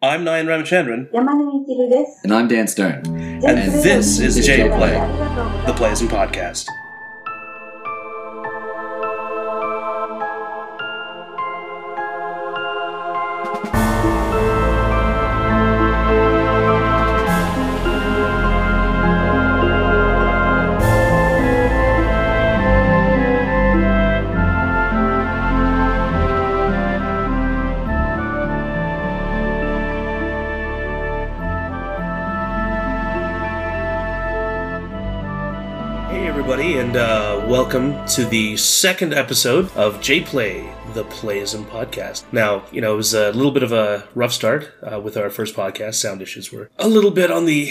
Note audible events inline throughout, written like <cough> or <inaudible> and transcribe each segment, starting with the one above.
I'm Nayan Ramachandran. And I'm Dan Stone. And, and this is J Play, the Playism Podcast. Welcome to the second episode of J Play, the Playism podcast. Now, you know, it was a little bit of a rough start uh, with our first podcast. Sound issues were a little bit on the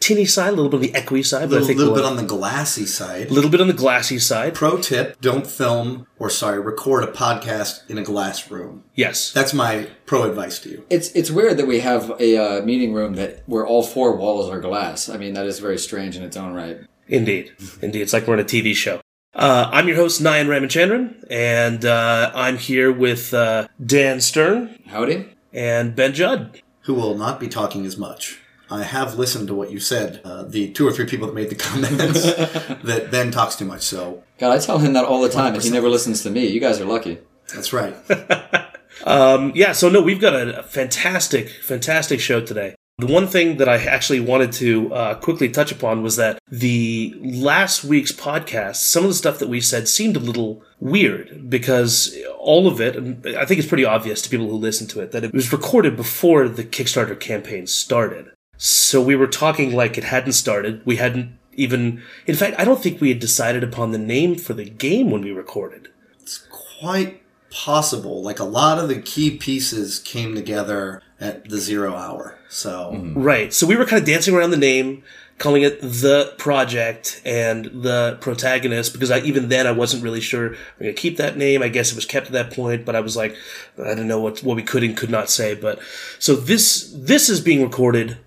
tinny side, a little bit on the echoey side, A but I little, think little we'll- bit on the glassy side. a little bit on the glassy side. Pro tip: Don't film or sorry, record a podcast in a glass room. Yes. That's my pro advice to you. It's it's weird that we have a uh, meeting room that where all four walls are glass. I mean, that is very strange in its own right. Indeed. Indeed. It's like we're on a TV show. Uh, I'm your host, Nayan Ramachandran, and uh, I'm here with uh, Dan Stern Howdy. and Ben Judd. Who will not be talking as much. I have listened to what you said. Uh, the two or three people that made the <laughs> comments <laughs> that Ben talks too much. So God, I tell him that all the time, and he never listens to me. You guys are lucky. that's right. <laughs> Um, yeah, so no, we've got a fantastic, fantastic show today. The one thing that I actually wanted to uh, quickly touch upon was that the last week's podcast, some of the stuff that we said seemed a little weird because all of it, and I think it's pretty obvious to people who listen to it, that it was recorded before the Kickstarter campaign started. So we were talking like it hadn't started. We hadn't even, in fact, I don't think we had decided upon the name for the game when we recorded. It's quite possible. Like a lot of the key pieces came together at the zero hour. So Right. So we were kind of dancing around the name, calling it the project and the protagonist because I even then I wasn't really sure we're gonna keep that name. I guess it was kept at that point, but I was like, I don't know what what we could and could not say. But so this this is being recorded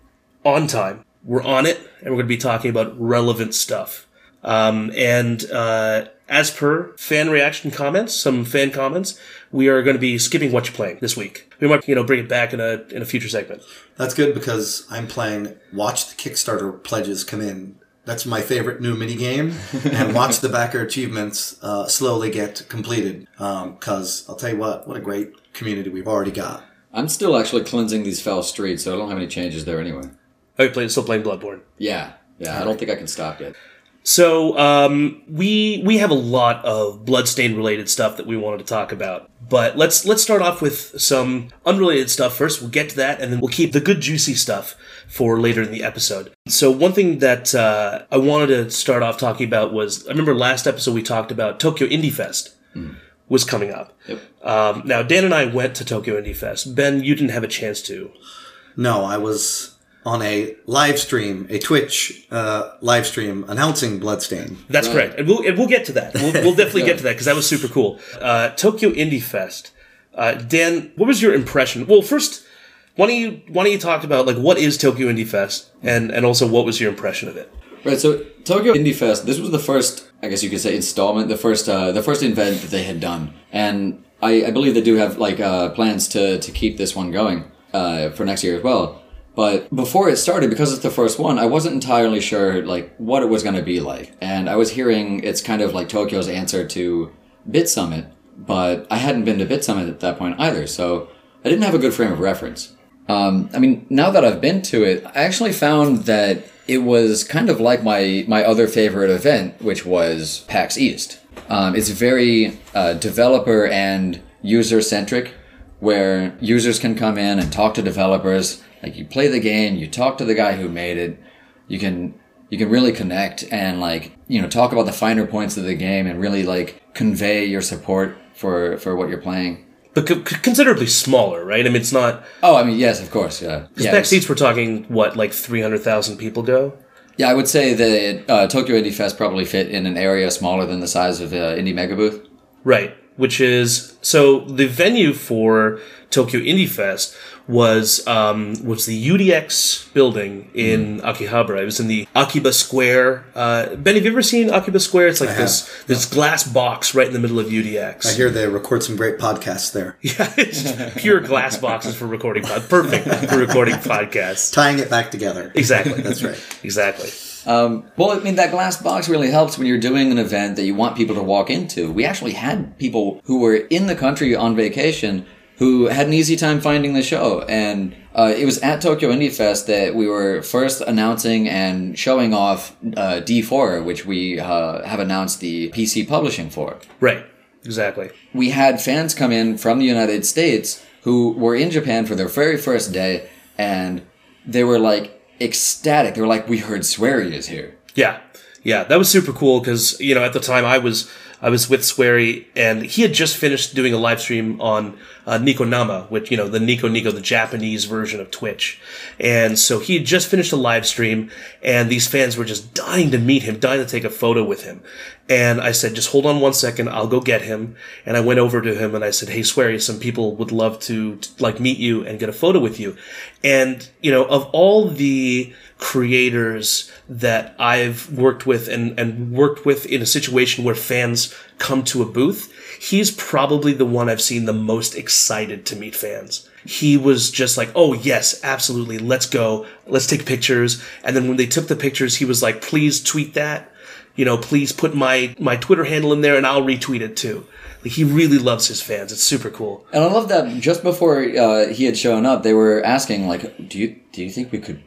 on time. We're on it, and we're to be talking about relevant stuff. Um, and uh, as per fan reaction comments, some fan comments, we are going to be skipping what you're playing this week. We might, you know, bring it back in a in a future segment. that's good because I'm playing Watch the Kickstarter pledges come in. That's my favorite new mini game, <laughs> and watch the backer achievements uh, slowly get completed. Because I'll tell you what, what a great community we've already got. I'm still actually cleansing these foul streets, so I don't have any changes there anyway. Are you playing, still playing Bloodborne? Yeah, yeah. I don't think I can stop yet. So um, we we have a lot of Bloodstained related stuff that we wanted to talk about, but let's let's start off with some unrelated stuff first. We'll get to that, and then we'll keep the good juicy stuff for later in the episode. So one thing that uh, I wanted to start off talking about was I remember last episode we talked about Tokyo Indie Fest was coming up. Yep. Um, now Dan and I went to Tokyo Indie Fest. Ben, you didn't have a chance to. No, I was on a live stream, a Twitch uh, live stream announcing Bloodstained. That's Right. correct, and we'll and we'll get to that. We'll, we'll <laughs> definitely get to that because that was super cool. Uh, Tokyo Indie Fest. Uh, Dan, what was your impression? Well, first, why don't you why don't you talk about like what is Tokyo Indie Fest, and and also what was your impression of it? Right, so Tokyo Indie Fest. This was the first, I guess you could say, installment, the first, uh, the first event that they had done, and I, I believe they do have like uh, plans to to keep this one going uh, for next year as well. But before it started, because it's the first one, I wasn't entirely sure like what it was going to be like, and I was hearing it's kind of like Tokyo's answer to BitSummit, but I hadn't been to BitSummit at that point either, so I didn't have a good frame of reference. Um, I mean, now that I've been to it, I actually found that it was kind of like my my other favorite event, which was PAX East. Um, it's very uh, developer and user centric, where users can come in and talk to developers. Like you play the game, you talk to the guy who made it. You can you can really connect and like you know talk about the finer points of the game and really like convey your support for for what you're playing. But co- considerably smaller, right? I mean, it's not. Oh, I mean, yes, of course, yeah. Because yeah, PAX East, we're talking what, like three hundred thousand people go. Yeah, I would say that uh, Tokyo Indie Fest probably fit in an area smaller than the size of uh, Indie Mega Booth. Right. which is so the venue for Tokyo Indie Fest was um, was the UDX building in Akihabara. It was in the Akiba Square. Uh, ben, have you ever seen Akiba Square? It's like I this this glass box right in the middle of UDX. I hear they record some great podcasts there. <laughs> Yeah, it's pure glass boxes for recording. Pod- perfect for recording podcasts. Tying it back together. Exactly. That's right. Exactly. Um, well, I mean, that glass box really helps when you're doing an event that you want people to walk into. We actually had people who were in the country on vacation who had an easy time finding the show. And uh, it was at Tokyo Indie Fest that we were first announcing and showing off uh, D4, which we uh, have announced the PC publishing for. Right. Exactly. We had fans come in from the United States who were in Japan for their very first day, and they were like ecstatic. They were like, "We heard Swery is here." Yeah, yeah, that was super cool because you know at the time I was I was with Swery and he had just finished doing a live stream on uh, Nico Nama, which you know the Nico Nico, the Japanese version of Twitch, and so he had just finished a live stream and these fans were just dying to meet him, dying to take a photo with him, and I said, just hold on one second, I'll go get him, and I went over to him and I said, hey Swery, some people would love to like meet you and get a photo with you, and you know of all the creators that I've worked with and, and worked with in a situation where fans come to a booth, he's probably the one I've seen the most excited to meet fans. He was just like, oh, yes, absolutely, let's go, let's take pictures. And then when they took the pictures, he was like, please tweet that. You know, please put my, my Twitter handle in there and I'll retweet it too. He really loves his fans. It's super cool. And I love that just before uh, he had shown up, they were asking like, "Do you do you think we could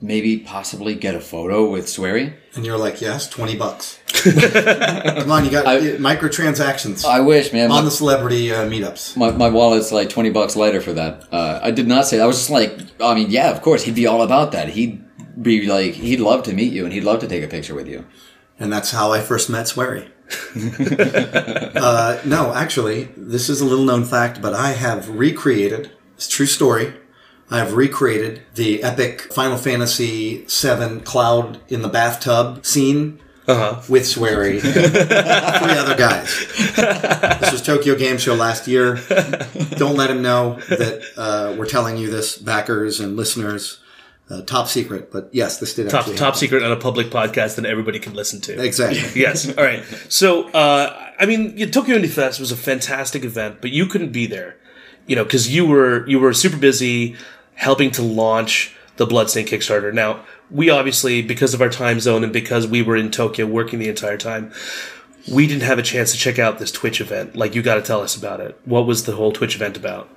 maybe possibly get a photo with Swery?" And you're like, yes, 20 bucks. <laughs> Come on, you got uh, microtransactions I wish, man. on My, the celebrity uh, meetups. my, my wallet's like twenty bucks lighter for that. Uh, I did not say. That. I was just like, I mean, yeah, of course, he'd be all about that. He'd be like, he'd love to meet you, and he'd love to take a picture with you. And that's how I first met Swery. <laughs> uh, no, actually, this is a little known fact, but I have recreated, it's a true story. I have recreated the epic Final Fantasy VII Cloud in the bathtub scene Uh huh. with Swery and <laughs> three other guys. This was Tokyo Game Show last year. Don't let him know that uh, we're telling you this, backers and listeners. Uh, top secret, but yes, this did Top, actually top secret on a public podcast that everybody can listen to. Exactly. <laughs> yes. All right. So, uh, I mean, Tokyo Indie Fest was a fantastic event, but you couldn't be there, you know, because you were you were super busy helping to launch the Bloodstained Kickstarter. Now, we obviously, because of our time zone and because we were in Tokyo working the entire time, we didn't have a chance to check out this Twitch event. Like, you got to tell us about it. What was the whole Twitch event about?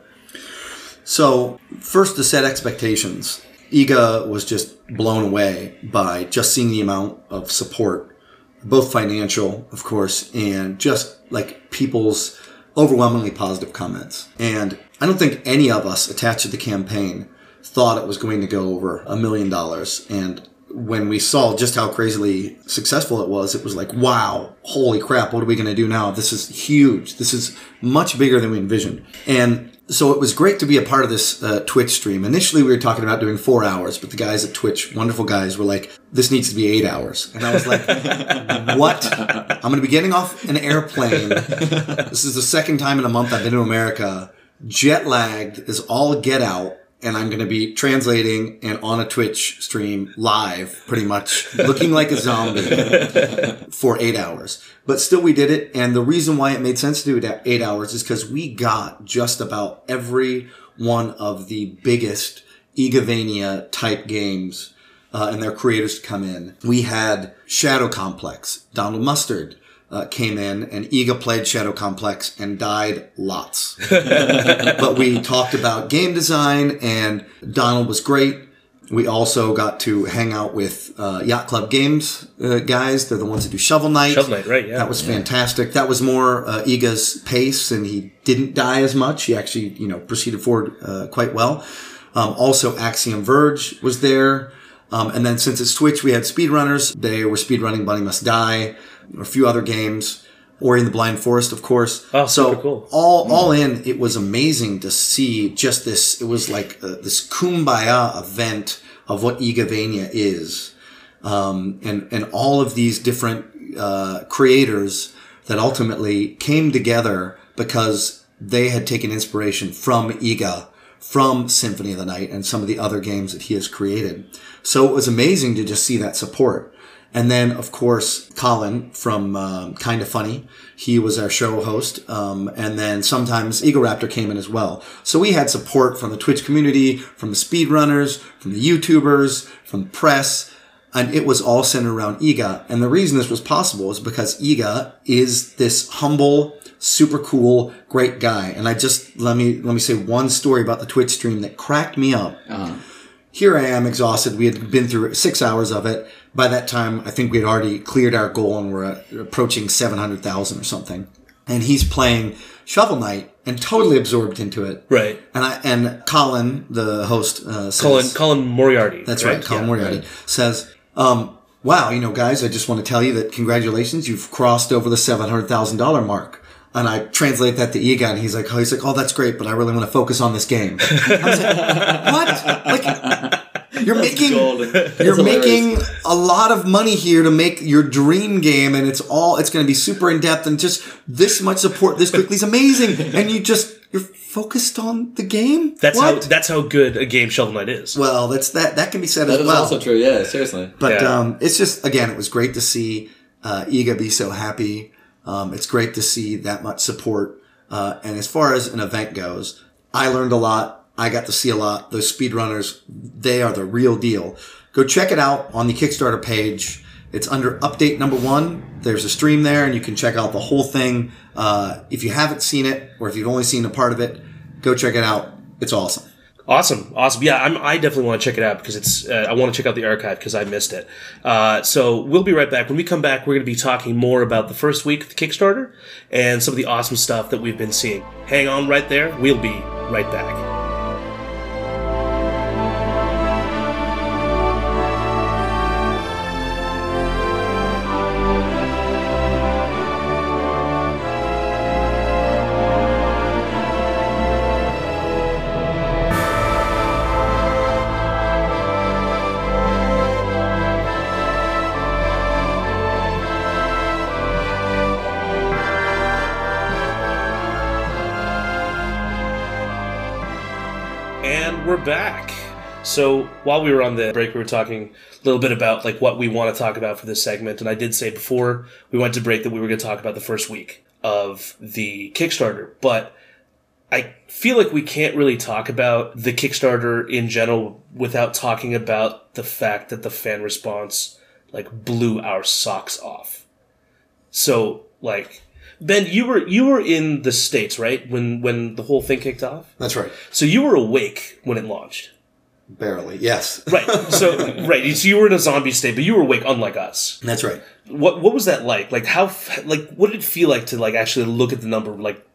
So, first to set expectations, Iga was just blown away by just seeing the amount of support, both financial, of course, and just like people's overwhelmingly positive comments. And I don't think any of us attached to the campaign thought it was going to go over a million dollars. And when we saw just how crazily successful it was, it was like, wow, holy crap, what are we going to do now? This is huge. This is much bigger than we envisioned. And so it was great to be a part of this uh, Twitch stream. Initially, we were talking about doing four hours, but the guys at Twitch, wonderful guys, were like, this needs to be eight hours. And I was like, <laughs> what? I'm going to be getting off an airplane. This is the second time in a month I've been to America, jet lagged is all get out. And I'm going to be translating and on a Twitch stream live, pretty much looking like a zombie <laughs> for eight hours. But still, we did it. And the reason why it made sense to do it at eight hours is because we got just about every one of the biggest Igavania type games uh, and their creators to come in. We had Shadow Complex, Donald Mustard. Uh, came in and Iga played Shadow Complex and died lots. <laughs> but we talked about game design and Donald was great. We also got to hang out with uh, Yacht Club Games uh, guys. They're the ones that do Shovel Knight. Shovel Knight, right, yeah. That was fantastic. That was more uh, Iga's pace, and he didn't die as much. He actually, you know, proceeded forward uh, quite well. Um, also, Axiom Verge was there. Um, and then since it's Twitch, we had speedrunners. They were speedrunning Bunny Must Die, a few other games. Ori and the Blind Forest, of course. Oh, so super cool. all all in, it was amazing to see just this. It was like uh, this kumbaya event of what Igavania is, um, and and all of these different uh, creators that ultimately came together because they had taken inspiration from Iga, from Symphony of the Night, and some of the other games that he has created. So it was amazing to just see that support. And then, of course, Colin from um, Kind of Funny. He was our show host. Um, and then sometimes Eagle Egoraptor came in as well. So we had support from the Twitch community, from the speedrunners, from the YouTubers, from the press. And it was all centered around Iga. And the reason this was possible is because Iga is this humble, super cool, great guy. And I just, let me, let me say one story about the Twitch stream that cracked me up here I am exhausted. We had been through six hours of it. By that time, I think we had already cleared our goal and we're approaching 700,000 or something. And he's playing Shovel Knight and totally absorbed into it. Right. And I, and Colin, the host, uh, says, Colin Colin Moriarty. that's right. Colin Moriarty says, um, wow, you know, guys, I just want to tell you that congratulations. You've crossed over the $700,000 mark. And I translate that to Egon. He's like, oh, he's like, oh, that's great, but I really want to focus on this game. I was like, <laughs> what? Like, you're making golden. you're making a lot of money here to make your dream game, and it's all it's going to be super in depth and just this much support this quickly is amazing. And you just you're focused on the game. That's What? how that's how good a game Shovel Knight is. Well, that's that. That can be said That as is well. also true. Yeah, seriously. But Yeah. um, it's just again, it was great to see uh, Iga be so happy. Um, it's great to see that much support. Uh, and as far as an event goes, I learned a lot. I got to see a lot. Those speedrunners, they are the real deal. Go check it out on the Kickstarter page. It's under update number one. There's a stream there, and you can check out the whole thing. Uh, if you haven't seen it, or if you've only seen a part of it, go check it out. It's awesome. Awesome, awesome. Yeah, I'm, I definitely want to check it out because it's. Uh, I want to check out the archive because I missed it. Uh, so we'll be right back. When we come back, we're going to be talking more about the first week of the Kickstarter and some of the awesome stuff that we've been seeing. Hang on right there. We'll be right back. So while we were on the break, we were talking a little bit about like what we want to talk about for this segment. And I did say before we went to break that we were going to talk about the first week of the Kickstarter, but I feel like we can't really talk about the Kickstarter in general without talking about the fact that the fan response like blew our socks off. So like Ben, you were you were in the states, right? When when the whole thing kicked off. That's right. So you were awake when it launched. Barely. Yes. Right. So right, so you were in a zombie state, but you were awake unlike us. That's right. What what was that like? Like how like what did it feel like to like actually look at the number like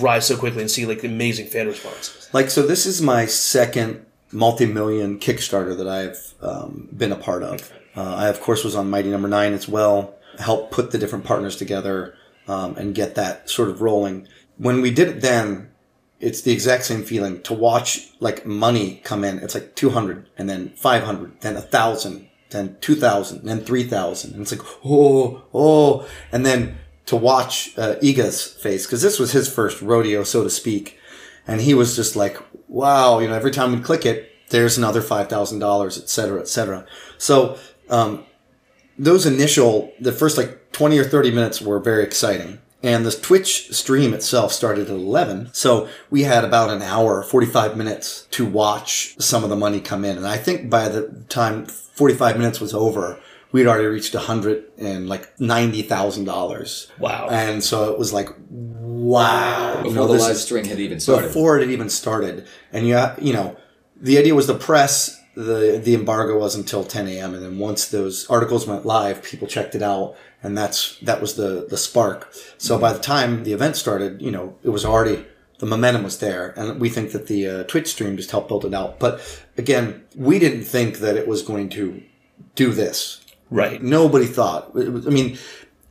rise so quickly and see like amazing fan responses? Like, so this is my second multi-million Kickstarter that I've um, been a part of. Uh, I, of course, was on Mighty Number Nine as well, helped put the different partners together um, and get that sort of rolling. When we did it then, it's the exact same feeling to watch like money come in. It's like 200 and then 500, then a thousand, then 2000, then 3000. And it's like, oh, oh. And then to watch uh, Iga's face, because this was his first rodeo, so to speak. And he was just like, wow, you know, every time we click it, there's another $5,000, et cetera, et cetera. So, um, those initial, the first like 20 or 30 minutes were very exciting. And the Twitch stream itself started at 11. So we had about an hour, 45 minutes to watch some of the money come in. And I think by the time 45 minutes was over, we'd already reached a 100 and like $90,000. Wow. And so it was like, wow. Before You know, the live string had even started. before it had even started. And you, you know, the idea was the press. The the embargo was until 10 a.m. and then once those articles went live, people checked it out, and that's that was the the spark. So by the time the event started, you know, it was already the momentum was there, and we think that the uh, Twitch stream just helped build it out. But again, we didn't think that it was going to do this. Right. Nobody thought. Was, I mean,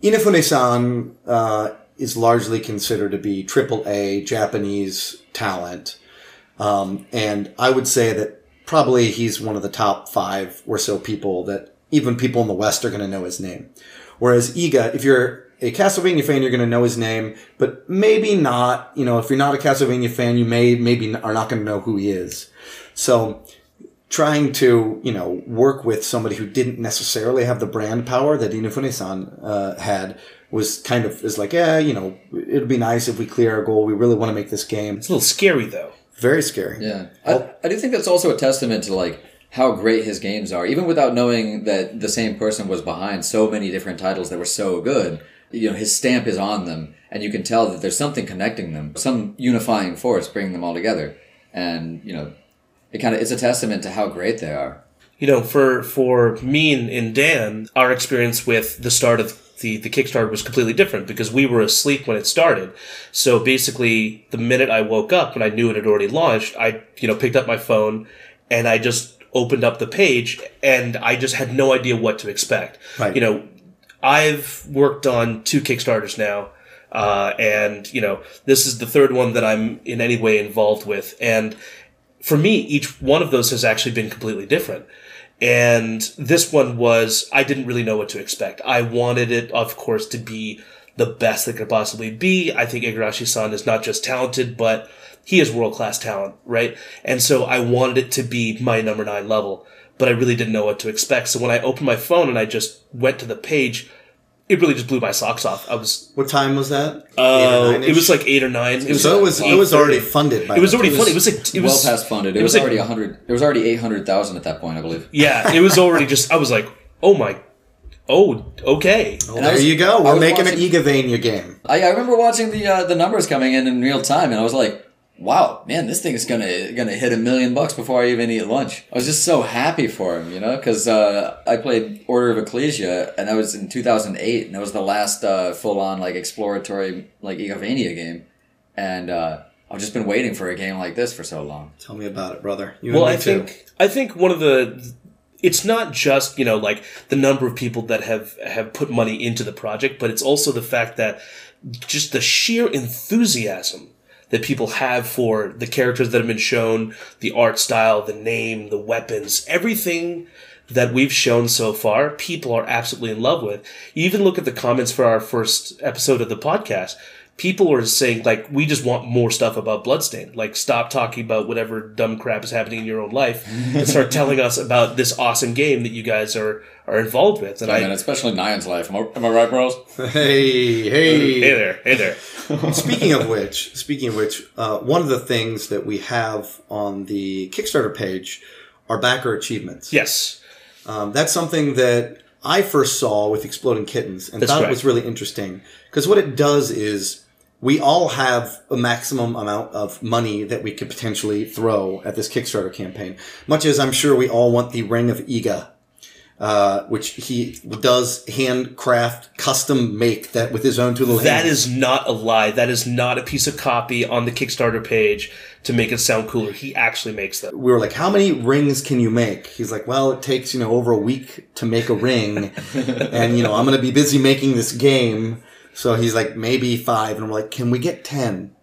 Inafune-san uh, is largely considered to be triple A Japanese talent, um, and I would say that probably he's one of the top five or so people that even people in the West are going to know his name. Whereas Iga, if you're a Castlevania fan, you're going to know his name, but maybe not. You know, if you're not a Castlevania fan, you may maybe are not going to know who he is. So, trying to you know work with somebody who didn't necessarily have the brand power that Inafune-san uh, had was kind of is like, yeah, you know, it'd be nice if we clear our goal. We really want to make this game. It's a little scary though. Very scary. Yeah, I, I do think that's also a testament to like how great his games are, even without knowing that the same person was behind so many different titles that were so good. You know, his stamp is on them, and you can tell that there's something connecting them, some unifying force bringing them all together, and you know, it kind of it's a testament to how great they are. You know, for for me and, and Dan, our experience with the start of the, the Kickstarter was completely different because we were asleep when it started. So basically, the minute I woke up and I knew it had already launched, I you know picked up my phone and I just opened up the page and I just had no idea what to expect. Right. You know, I've worked on two Kickstarters now. Uh, and you know, this is the third one that I'm in any way involved with. And for me, each one of those has actually been completely different. And this one was, I didn't really know what to expect. I wanted it, of course, to be the best that could possibly be. I think Igarashi-san is not just talented, but he is world class talent, right? And so I wanted it to be Mighty Number Nine level, but I really didn't know what to expect. So when I opened my phone and I just went to the page, it really just blew my socks off. I was, What time was that? Eight uh, it was like eight or nine. It was so it was it was already funded. By It was then. already funny. It was like it was well past funded. It, it was, was like- already a hundred. It was already eight hundred thousand at that point, I believe. Yeah, it was already just. I was like, oh my, oh okay. And I There was- you go. We're making watching- an Igavania game. I, I remember watching the uh, the numbers coming in in real time, and I was like, "Wow, man, this thing is gonna gonna hit a million bucks before I even eat lunch." I was just so happy for him, you know, because uh, I played Order of Ecclesia, and that was in two thousand eight, and that was the last uh, full on like exploratory like Igavania game, and uh, I've just been waiting for a game like this for so long. Tell me about it, brother. You Well, and I too. think I think one of the it's not just you know like the number of people that have have put money into the project, but it's also the fact that just the sheer enthusiasm that people have for the characters that have been shown, the art style, the name, the weapons, everything that we've shown so far, people are absolutely in love with. You even look at the comments for our first episode of the podcast. People are saying like we just want more stuff about Bloodstained. Like stop talking about whatever dumb crap is happening in your own life and start <laughs> telling us about this awesome game that you guys are are involved with. And I I, mean, especially Nayan's life. Am I, am I right, bros? Hey, hey. hey there, hey there. <laughs> speaking of which, speaking of which, uh, one of the things that we have on the Kickstarter page are backer achievements. Yes. Um, that's something that I first saw with Exploding Kittens and That's thought it was really interesting because what it does is we all have a maximum amount of money that we could potentially throw at this Kickstarter campaign. Much as I'm sure we all want the Ring of Iga, uh, which he does handcraft, custom make that with his own two little That hands. is not a lie. That is not a piece of copy on the Kickstarter page to make it sound cooler. He actually makes them. we were like, how many rings can you make? He's like, well, it takes, you know, over a week to make a ring. <laughs> and, you know, I'm going to be busy making this game. So he's like, maybe five. And we're like, can we get 10?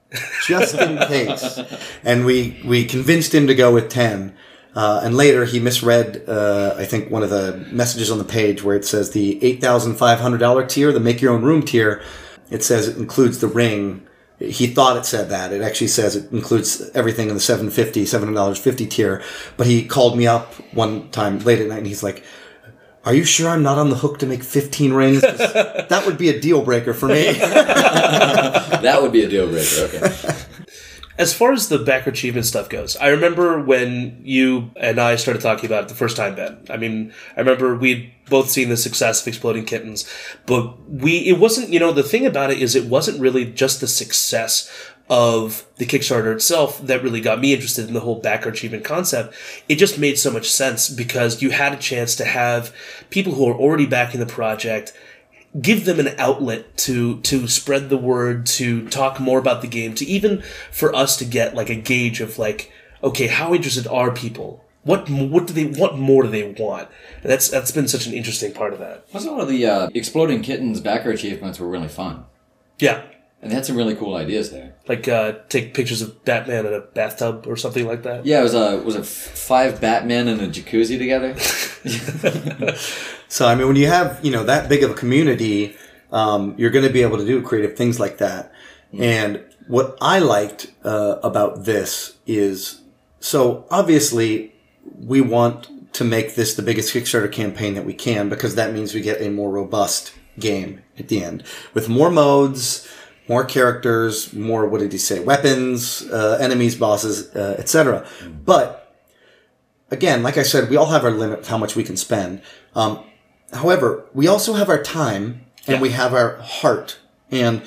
Just in <laughs> case. And we, we convinced him to go with 10. Uh, and later he misread, uh, I think one of the messages on the page where it says the $8,500 tier, the make your own room tier. It says it includes the ring. He thought it said that. It actually says it includes everything in the 750 $750 tier. But he called me up one time late at night and he's like, are you sure I'm not on the hook to make 15 rings? <laughs> that would be a deal breaker for me. <laughs> that would be a deal breaker. Okay. As far as the backer achievement stuff goes, I remember when you and I started talking about it the first time, Ben. I mean, I remember we'd both seen the success of Exploding Kittens, but we, it wasn't, you know, the thing about it is it wasn't really just the success of the Kickstarter itself that really got me interested in the whole backer achievement concept. It just made so much sense because you had a chance to have people who are already backing the project give them an outlet to to spread the word to talk more about the game to even for us to get like a gauge of like okay how interested are people? What what do they what more do they want? And that's that's been such an interesting part of that. Plus, a lot of the uh, exploding kittens backer achievements were really fun, yeah and they had some really cool ideas there. like uh take pictures of batman in a bathtub or something like that Yeah, it was a was it five Batman in a jacuzzi together. <laughs> <laughs> So I mean, when you have you know that big of a community, um, you're going to be able to do creative things like that. And what I liked uh, about this is so obviously we want to make this the biggest Kickstarter campaign that we can because that means we get a more robust game at the end with more modes, more characters, more what did he say? Weapons, uh, enemies, bosses, uh, etc. But again, like I said, we all have our limit how much we can spend. Um, however, we also have our time and Yeah. we have our heart, and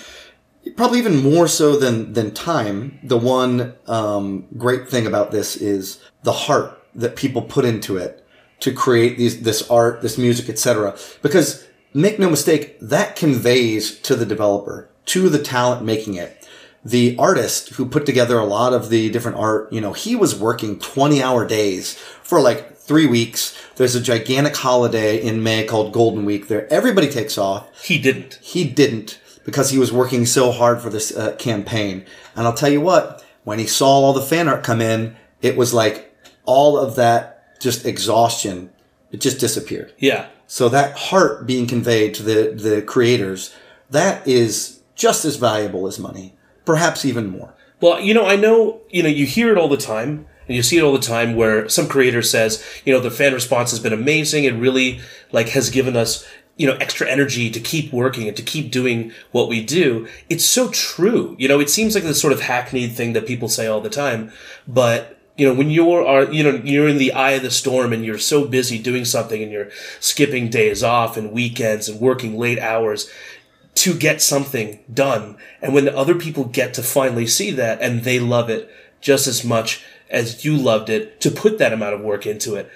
probably even more so than than time. The one um, great thing about this is the heart that people put into it to create these this art, this music, etc. Because make no mistake, that conveys to the developer, to the talent making it. The artist who put together a lot of the different art, you know, he was working 20 hour days for like three weeks. There's a gigantic holiday in May called Golden Week there. Everybody takes off. He didn't. He didn't because he was working so hard for this uh, campaign. And I'll tell you what, when he saw all the fan art come in, it was like all of that just exhaustion, it just disappeared. Yeah. So that heart being conveyed to the, the creators, that is just as valuable as money, perhaps even more. Well, you know, I know, you know, you hear it all the time, and you see it all the time where some creator says, you know, the fan response has been amazing. It really, like, has given us, you know, extra energy to keep working and to keep doing what we do. It's so true. You know, it seems like this sort of hackneyed thing that people say all the time, but you know, when you're are you know you're in the eye of the storm and you're so busy doing something and you're skipping days off and weekends and working late hours to get something done. And when other people get to finally see that and they love it just as much as you loved it, to put that amount of work into it,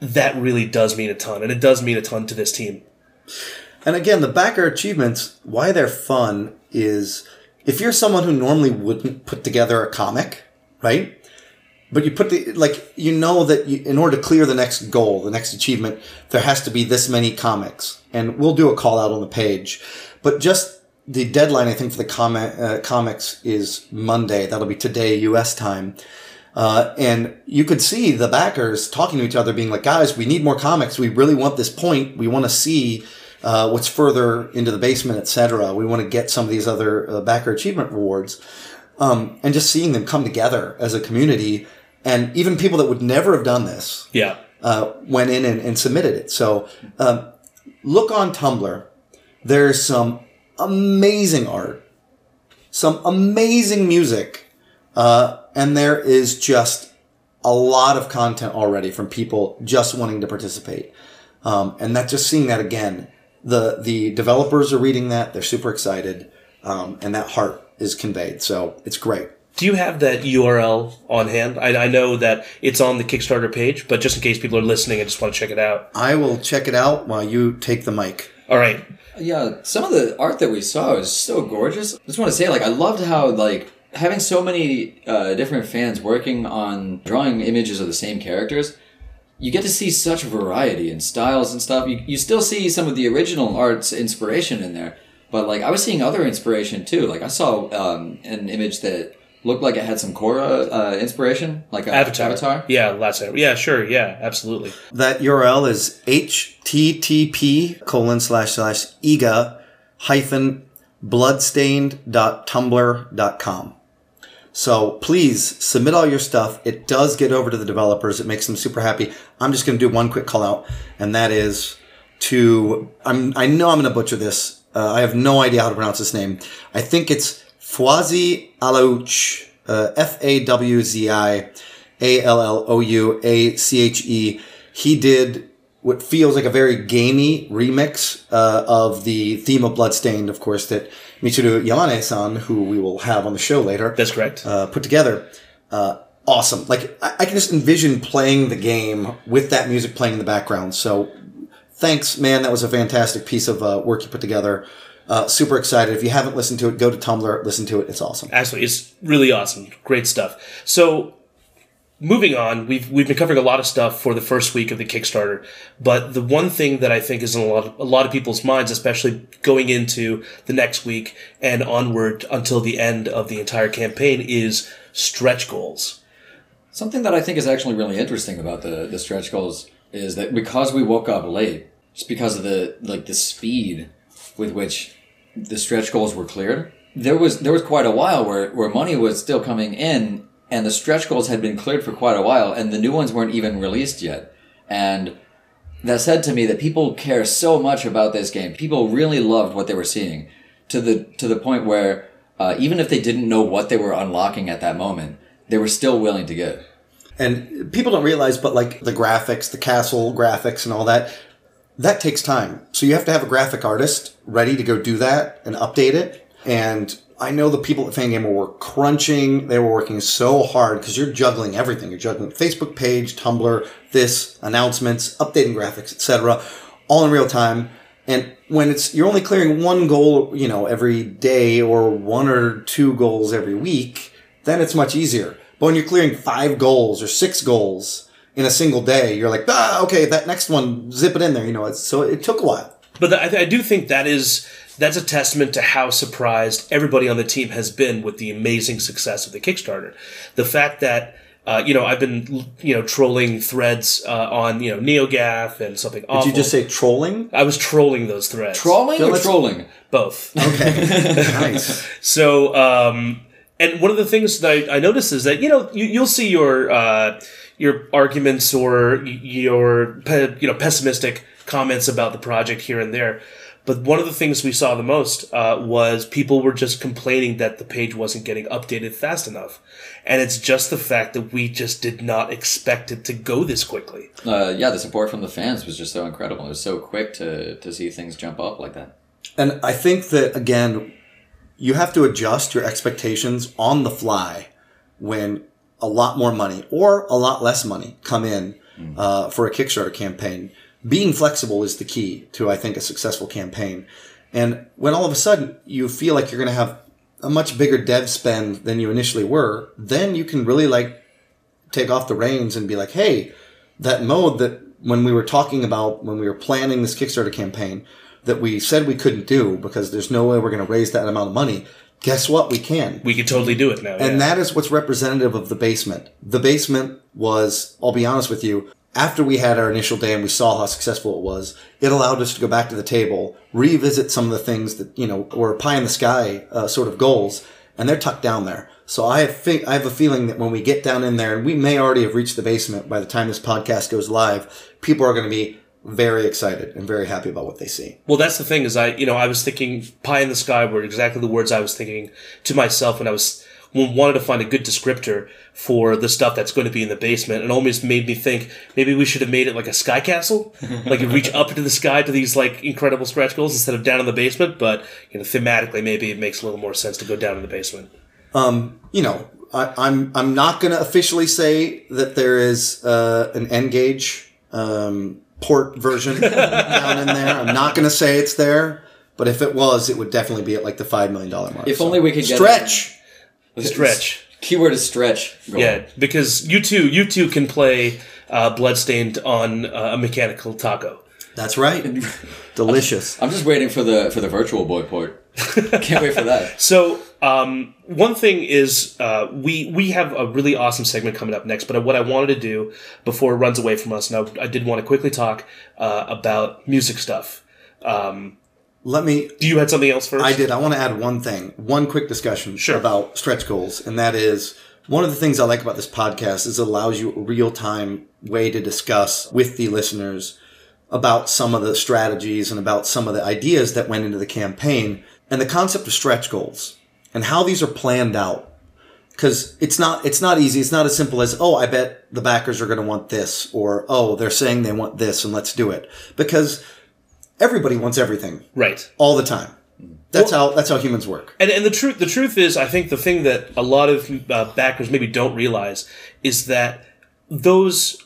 that really does mean a ton. And it does mean a ton to this team. And again, the backer achievements, why they're fun is if you're someone who normally wouldn't put together a comic, right? But you put the, like, you know that you, in order to clear the next goal, the next achievement, there has to be this many comics. And we'll do a call out on the page. But just the deadline, I think, for the comic, uh, comics is Monday. That'll be today, US time. Uh, and you could see the backers talking to each other, being like, guys, we need more comics. We really want this point. We want to see uh, what's further into the basement, etc. We want to get some of these other uh, backer achievement rewards. Um, and just seeing them come together as a community, and even people that would never have done this Yeah. uh, went in and, and submitted it. So um, look on Tumblr. There's some amazing art, some amazing music, uh, and there is just a lot of content already from people just wanting to participate. Um, and that just seeing that again, the the developers are reading that, they're super excited, um, and that heart is conveyed. So it's great. Do you have that URL on hand? I, I know that it's on the Kickstarter page, but just in case people are listening and just want to check it out. I will check it out while you take the mic. All right. Yeah, some of the art that we saw was so gorgeous. I just want to say, like, I loved how, like, having so many uh, different fans working on drawing images of the same characters, you get to see such variety in styles and stuff. You, you still see some of the original art's inspiration in there, but, like, I was seeing other inspiration too. Like, I saw um, an image that looked like it had some Korra uh, inspiration, like a Avatar. Avatar. Yeah, last time. Yeah, sure. Yeah, absolutely. That URL is http colon slash slash iga hyphen bloodstained.tumblr.com. So please submit all your stuff. It does get over to the developers. It makes them super happy. I'm just going to do one quick call out, and that is to I'm I know I'm going to butcher this. Uh, I have no idea how to pronounce this name. I think it's Fwazi Alouch, uh, F A W Z I A L L O U A C H E. He did what feels like a very gamey remix uh, of the theme of Bloodstained, of course, that Michiru Yamane-san, who we will have on the show later, That's correct. uh, put together. Uh, awesome. Like I, I can just envision playing the game with that music playing in the background. So thanks, man. That was a fantastic piece of uh, work you put together. Uh, super excited. If you haven't listened to it, go to Tumblr, listen to it. It's awesome. Absolutely, it's really awesome. Great stuff. So, moving on, we've we've been covering a lot of stuff for the first week of the Kickstarter, but the one thing that I think is in a lot of, a lot of people's minds, especially going into the next week and onward until the end of the entire campaign, is stretch goals. Something that I think is actually really interesting about the the stretch goals is that because we woke up late, just because of the like the speed with which the stretch goals were cleared, there was there was quite a while where where money was still coming in, and the stretch goals had been cleared for quite a while, and the new ones weren't even released yet, and. That said to me that people care so much about this game. People really loved what they were seeing, to the to the point where uh, even if they didn't know what they were unlocking at that moment, they were still willing to give. And people don't realize, but like the graphics, the castle graphics and all that, that takes time. So you have to have a graphic artist ready to go do that and update it. And I know the people at Fangamer were crunching. They were working so hard because you're juggling everything. You're juggling Facebook page, Tumblr, this, announcements, updating graphics, etc., all in real time. And when it's you're only clearing one goal, you know, every day or one or two goals every week, then it's much easier. But when you're clearing five goals or six goals in a single day, you're like, ah, okay, that next one, zip it in there. You know, it's, so it took a while. But I, I do think that is that's a testament to how surprised everybody on the team has been with the amazing success of the Kickstarter. The fact that uh, you know I've been you know trolling threads uh, on you know NeoGAF and something. Did you just say trolling? I was trolling those threads. Trolling or trolling? Both. Okay, <laughs> nice. So, um, and one of the things that I, I noticed is that you know you, you'll see your uh, your arguments or your pe- you know pessimistic comments about the project here and there. But one of the things we saw the most uh, was people were just complaining that the page wasn't getting updated fast enough. And it's just the fact that we just did not expect it to go this quickly. Uh, yeah, the support from the fans was just so incredible. It was so quick to, to see things jump up like that. And I think that, again, you have to adjust your expectations on the fly when a lot more money or a lot less money come in uh, for a Kickstarter campaign. Being flexible is the key to, I think, a successful campaign. And when all of a sudden you feel like you're going to have a much bigger dev spend than you initially were, then you can really like take off the reins and be like, hey, that mode that when we were talking about when we were planning this Kickstarter campaign that we said we couldn't do because there's no way we're going to raise that amount of money. Guess what? We can. We can totally do it now. And yeah. that is what's representative of the basement. The basement was, I'll be honest with you, after we had our initial day and we saw how successful it was, it allowed us to go back to the table, revisit some of the things that, you know, were pie in the sky uh, sort of goals, and they're tucked down there. So I fi- I have a feeling that when we get down in there, and we may already have reached the basement by the time this podcast goes live, people are going to be very excited and very happy about what they see. Well, that's the thing is I, you know, I was thinking pie in the sky were exactly the words I was thinking to myself when I was when wanted to find a good descriptor for the stuff that's going to be in the basement. And almost made me think maybe we should have made it like a sky castle. <laughs> Like you reach up into the sky to these like incredible stretch goals instead of down in the basement. But you know thematically maybe it makes a little more sense to go down in the basement. You know, I, I'm I'm not going to officially say that there is uh, an N-Gage um, port version <laughs> down in there. I'm not going to say it's there, but if it was, it would definitely be at like the five million dollar mark. If only we could get stretch. stretch Keyword is stretch. Go yeah on. because you two you two can play uh, bloodstained on uh, a mechanical taco That's right. <laughs> Delicious. I'm just waiting for the for the virtual boy port. <laughs> Can't wait for that. So um, one thing is uh, we we have a really awesome segment coming up next. But what I wanted to do before it runs away from us, now I did want to quickly talk uh, about music stuff. Um, Let me. do you had something else first? I did. I want to add one thing, one quick discussion Sure. about stretch goals, and that is one of the things I like about this podcast is it allows you a real time way to discuss with the listeners about some of the strategies and about some of the ideas that went into the campaign and the concept of stretch goals and how these are planned out. Because it's not it's not easy. It's not as simple as oh I bet the backers are going to want this or oh they're saying they want this and let's do it because everybody wants everything Right. all the time. That's how that's how humans work. And, and the truth the truth is, I think the thing that a lot of uh, backers maybe don't realize is that those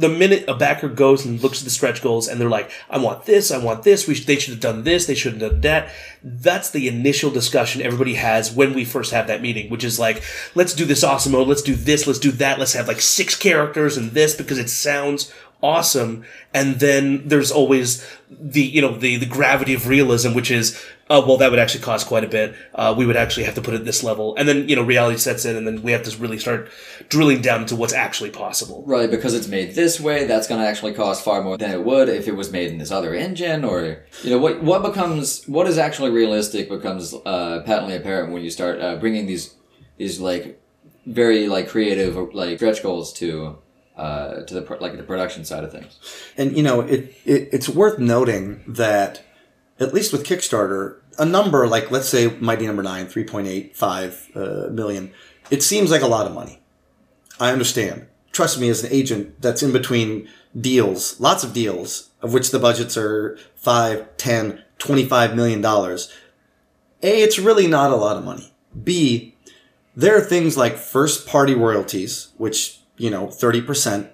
the minute a backer goes and looks at the stretch goals and they're like, I want this, I want this, we sh- they should have done this, they should have done that. That's the initial discussion everybody has when we first have that meeting, which is like, let's do this awesome mode, let's do this, let's do that, let's have like six characters and this because it sounds awesome. And then there's always the you know the the gravity of realism, which is oh well that would actually cost quite a bit. Uh, we would actually have to put it at this level, and then you know reality sets in, and then we have to really start drilling down into what's actually possible. Right, because it's made this way, that's going to actually cost far more than it would if it was made in this other engine, or you know what what becomes what is actually realistic becomes uh, patently apparent when you start uh, bringing these these like very like creative like stretch goals to uh, to the like the production side of things. And you know, it, it it's worth noting that at least with Kickstarter, a number like let's say Mighty Number Nine, three point eight five uh, million, it seems like a lot of money. I understand. Trust me, as an agent that's in between deals, lots of deals, of which the budgets are five, ten, twenty-five million dollars. A, it's really not a lot of money. B, there are things like first party royalties, which, you know, 30%.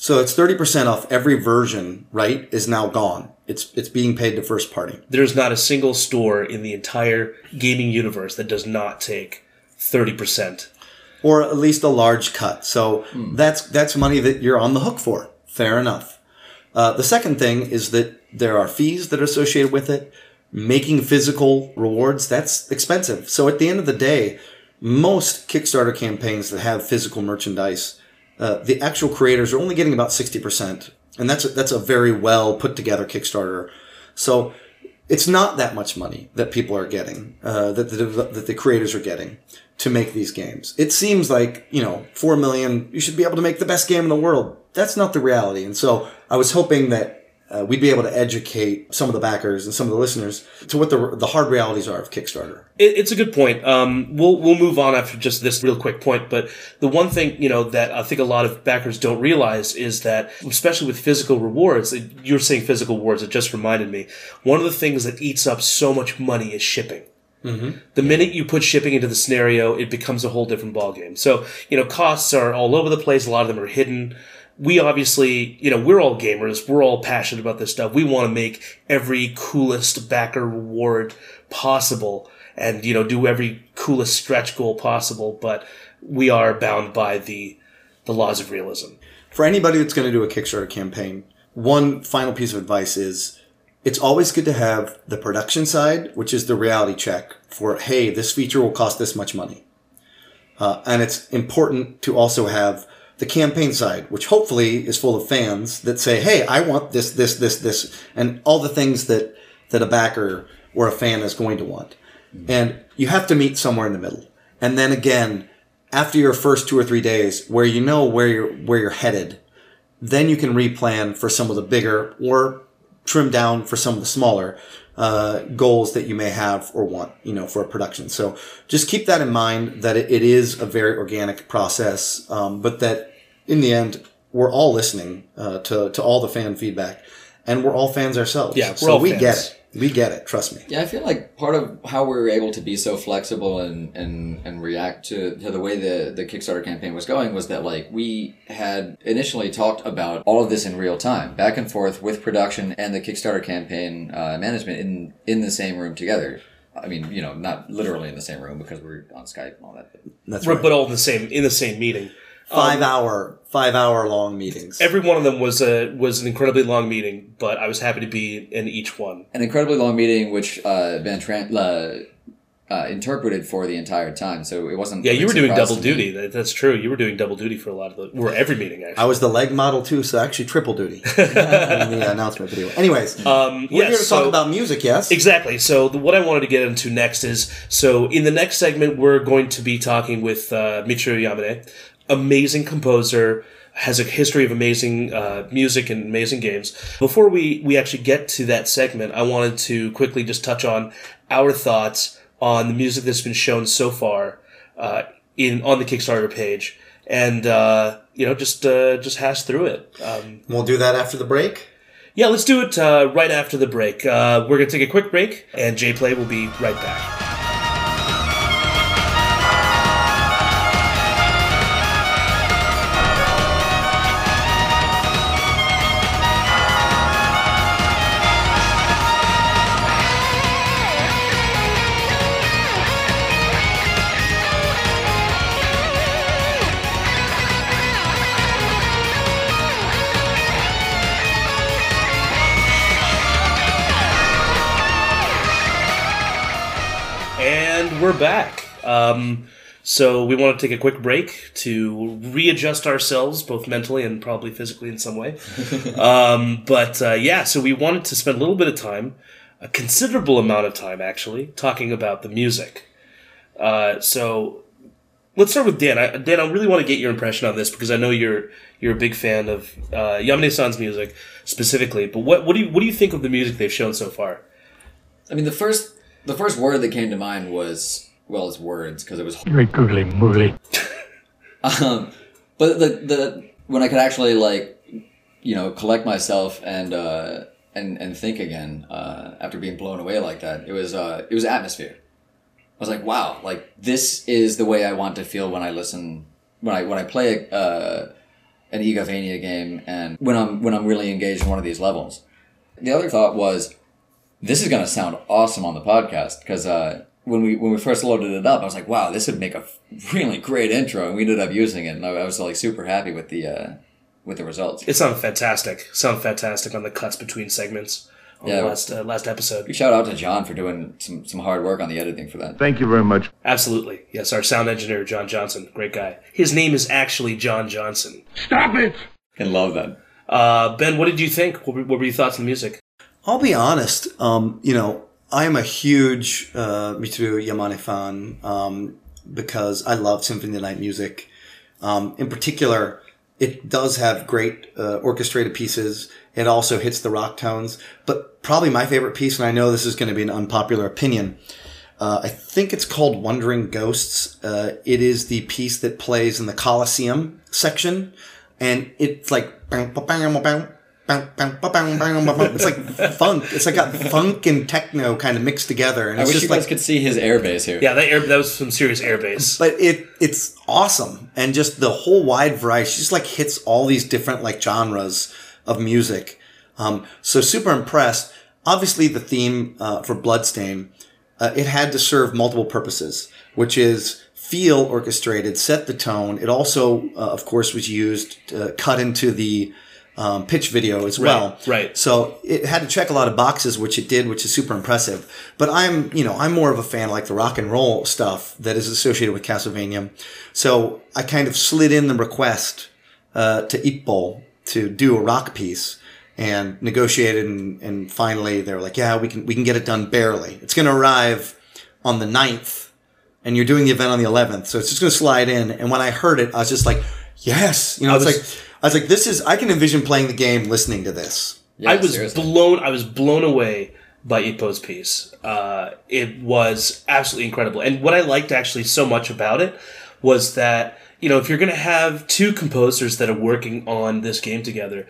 So it's 30% off every version, right? Is now gone. It's it's being paid to first party. There's not a single store in the entire gaming universe that does not take thirty percent. Or at least a large cut. So that's that's money that you're on the hook for. Fair enough. Uh, the second thing is that there are fees that are associated with it. Making physical rewards, that's expensive. So at the end of the day, most Kickstarter campaigns that have physical merchandise, uh, the actual creators are only getting about 60%. And that's a, that's a very well put together Kickstarter. So it's not that much money that people are getting, uh, that, the, that the creators are getting to make these games. It seems like, you know, 4 million, you should be able to make the best game in the world. That's not the reality. And so I was hoping that uh, we'd be able to educate some of the backers and some of the listeners to what the, the hard realities are of Kickstarter. It, it's a good point. Um, we'll we'll move on after just this real quick point. But the one thing you know that I think a lot of backers don't realize is that, especially with physical rewards, you're saying physical rewards. It just reminded me. One of the things that eats up so much money is shipping. The minute you put shipping into the scenario, it becomes a whole different ballgame. So, you know, costs are all over the place. A lot of them are hidden. We obviously, you know, we're all gamers. We're all passionate about this stuff. We want to make every coolest backer reward possible and, you know, do every coolest stretch goal possible. But we are bound by the, the laws of realism. For anybody that's going to do a Kickstarter campaign, one final piece of advice is it's always good to have the production side, which is the reality check for, hey, this feature will cost this much money. Uh, and it's important to also have the campaign side, which hopefully is full of fans that say, hey, I want this, this, this, this, and all the things that, that a backer or a fan is going to want. And you have to meet somewhere in the middle. And then again, after your first two or three days where you know where you're, where you're headed, then you can replan for some of the bigger or trim down for some of the smaller uh, goals that you may have or want, you know, for a production. So just keep that in mind that it, it is a very organic process, um, but that in the end, we're all listening uh, to, to all the fan feedback and we're all fans ourselves. Yeah, we're so all we fans. get it. We get it. Trust me. Yeah, I feel like part of how we were able to be so flexible and, and, and react to, to the way the, the Kickstarter campaign was going was that like we had initially talked about all of this in real time, back and forth with production and the Kickstarter campaign uh, management in in the same room together. I mean, you know, not literally in the same room because we're on Skype and all that. But That's Right, right. But all in the same, in the same meeting. Five hour, five hour long meetings. Every one of them was a was an incredibly long meeting, but I was happy to be in each one. an incredibly long meeting, which uh, Van Tran uh, uh, interpreted for the entire time, so it wasn't. Yeah, you were doing double to me. duty. That, that's true. You were doing double duty for a lot of the, or every meeting actually. I was the leg model too, so actually triple duty <laughs> in the announcement video. Anyways, Um, we're yes, here to so- talk about music, yes? Exactly. So the, what I wanted to get into next is so in the next segment we're going to be talking with uh, Michiru Yamane, amazing composer, has a history of amazing uh, music and amazing games. Before we we actually get to that segment, I wanted to quickly just touch on our thoughts on the music that's been shown so far uh, in on the Kickstarter page, and uh, you know just uh, just hash through it. Um, We'll do that after the break. yeah, let's do it uh, right after the break. Uh, we're going to take a quick break, and J Play will be right back. Back. Um, so we want to take a quick break to readjust ourselves, both mentally and probably physically in some way. <laughs> um, but uh, yeah, so we wanted to spend a little bit of time, a considerable amount of time actually, talking about the music. Uh, so let's start with Dan. I, Dan, I really want to get your impression on this because I know you're you're a big fan of uh, Yamane-san's music specifically. But what what do you what do you think of the music they've shown so far? I mean, the first the first word that came to mind was well, as words because it was. very googly moogly. <laughs> Um, but the the when I could actually like, you know, collect myself and uh, and and think again uh, after being blown away like that, it was uh, it was atmosphere. I was like, wow, like this is the way I want to feel when I listen when I when I play a, uh, an Igavania game and when I'm when I'm really engaged in one of these levels. The other thought was, this is gonna sound awesome on the podcast because uh, when we when we first loaded it up, I was like, wow, this would make a really great intro, and we ended up using it, and I, I was like super happy with the uh, with the results. It sounded fantastic. Sounded fantastic on the cuts between segments on Yeah. the last uh, last episode. Shout out to John for doing some some hard work on the editing for that. Thank you very much. Absolutely, yes. Our sound engineer John Johnson, great guy. His name is actually John Johnson. Stop it! And love that. Uh, ben, what did you think? What were, what were your thoughts on the music? I'll be honest. Um, you know, I am a huge uh, Michiru Yamane fan um, because I love Symphony of the Night music. Um, in particular, it does have great uh, orchestrated pieces. It also hits the rock tones. But probably my favorite piece, and I know this is going to be an unpopular opinion, uh, I think it's called Wandering Ghosts. Uh, it is the piece that plays in the Colosseum section, and it's like bang, ba, bang, bang, bang, bang, ba, bang, bang, ba, bang. it's like funk. It's like got funk and techno kind of mixed together, and I wish just you like guys could see his air bass here. Yeah, that air, that was some serious air bass. but it it's awesome and just the whole wide variety she just like hits all these different like genres of music um, so super impressed obviously the theme uh, for bloodstain uh, it had to serve multiple purposes which is feel orchestrated set the tone it also uh, of course was used to cut into the um, pitch video as well right. so it had to check a lot of boxes, which it did, which is super impressive. But I'm, you know, I'm more of a fan of like the rock and roll stuff that is associated with Castlevania. So I kind of slid in the request uh, to Ippo to do a rock piece and negotiated, and, and finally they were like, yeah, we can we can get it done barely. It's going to arrive on the 9th, and you're doing the event on the 11th, so it's just going to slide in. And when I heard it, I was just like, yes, you know, I it's was- like. I was like, this is, I can envision playing the game listening to this. Yeah, I was seriously. blown. I was blown away by Ippo's piece. Uh, it was absolutely incredible, and what I liked actually so much about it was that you know if you're going to have two composers that are working on this game together.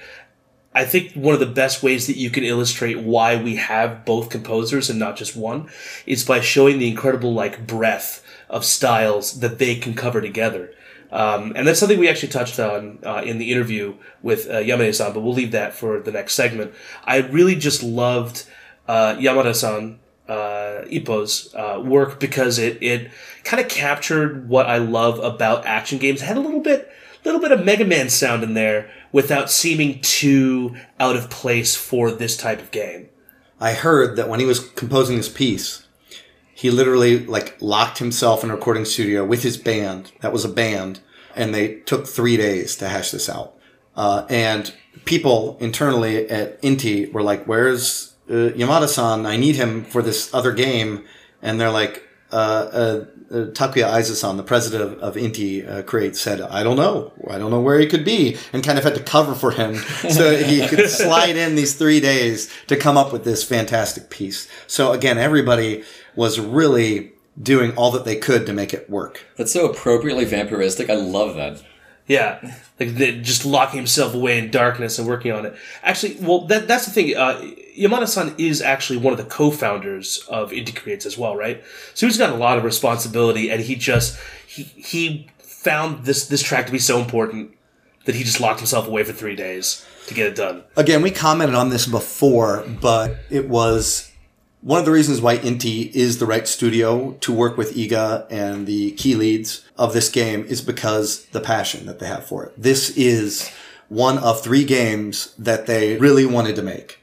I think one of the best ways that you can illustrate why we have both composers and not just one is by showing the incredible like breadth of styles that they can cover together. Um, and that's something we actually touched on uh, in the interview with uh, Yamane-san, but we'll leave that for the next segment. I really just loved uh, Yamada-san, uh, Ippo's uh, work because it, it kind of captured what I love about action games. It had a little bit, little bit of Mega Man sound in there without seeming too out of place for this type of game. I heard that when he was composing this piece, he literally like locked himself in a recording studio with his band. That was a band, and they took three days to hash this out. Uh, and people internally at Inti were like, "Where's uh, Yamada-san? I need him for this other game." And they're like, uh, uh, uh, Takuya Aizu-san, the president of, of Inti uh, Create, said, "I don't know. I don't know where he could be," and kind of had to cover for him <laughs> so he could slide in these three days to come up with this fantastic piece. So again, everybody was really doing all that they could to make it work. That's so appropriately vampiristic. I love that. Yeah, like the, just locking himself away in darkness and working on it. Actually, well, that that's the thing. Uh, Yamada-san is actually one of the co-founders of Inti Creates as well, right? So he's got a lot of responsibility, and he just he he found this this track to be so important that he just locked himself away for three days to get it done. Again, we commented on this before, but it was one of the reasons why Inti is the right studio to work with Iga and the key leads of this game is because the passion that they have for it. This is one of three games that they really wanted to make.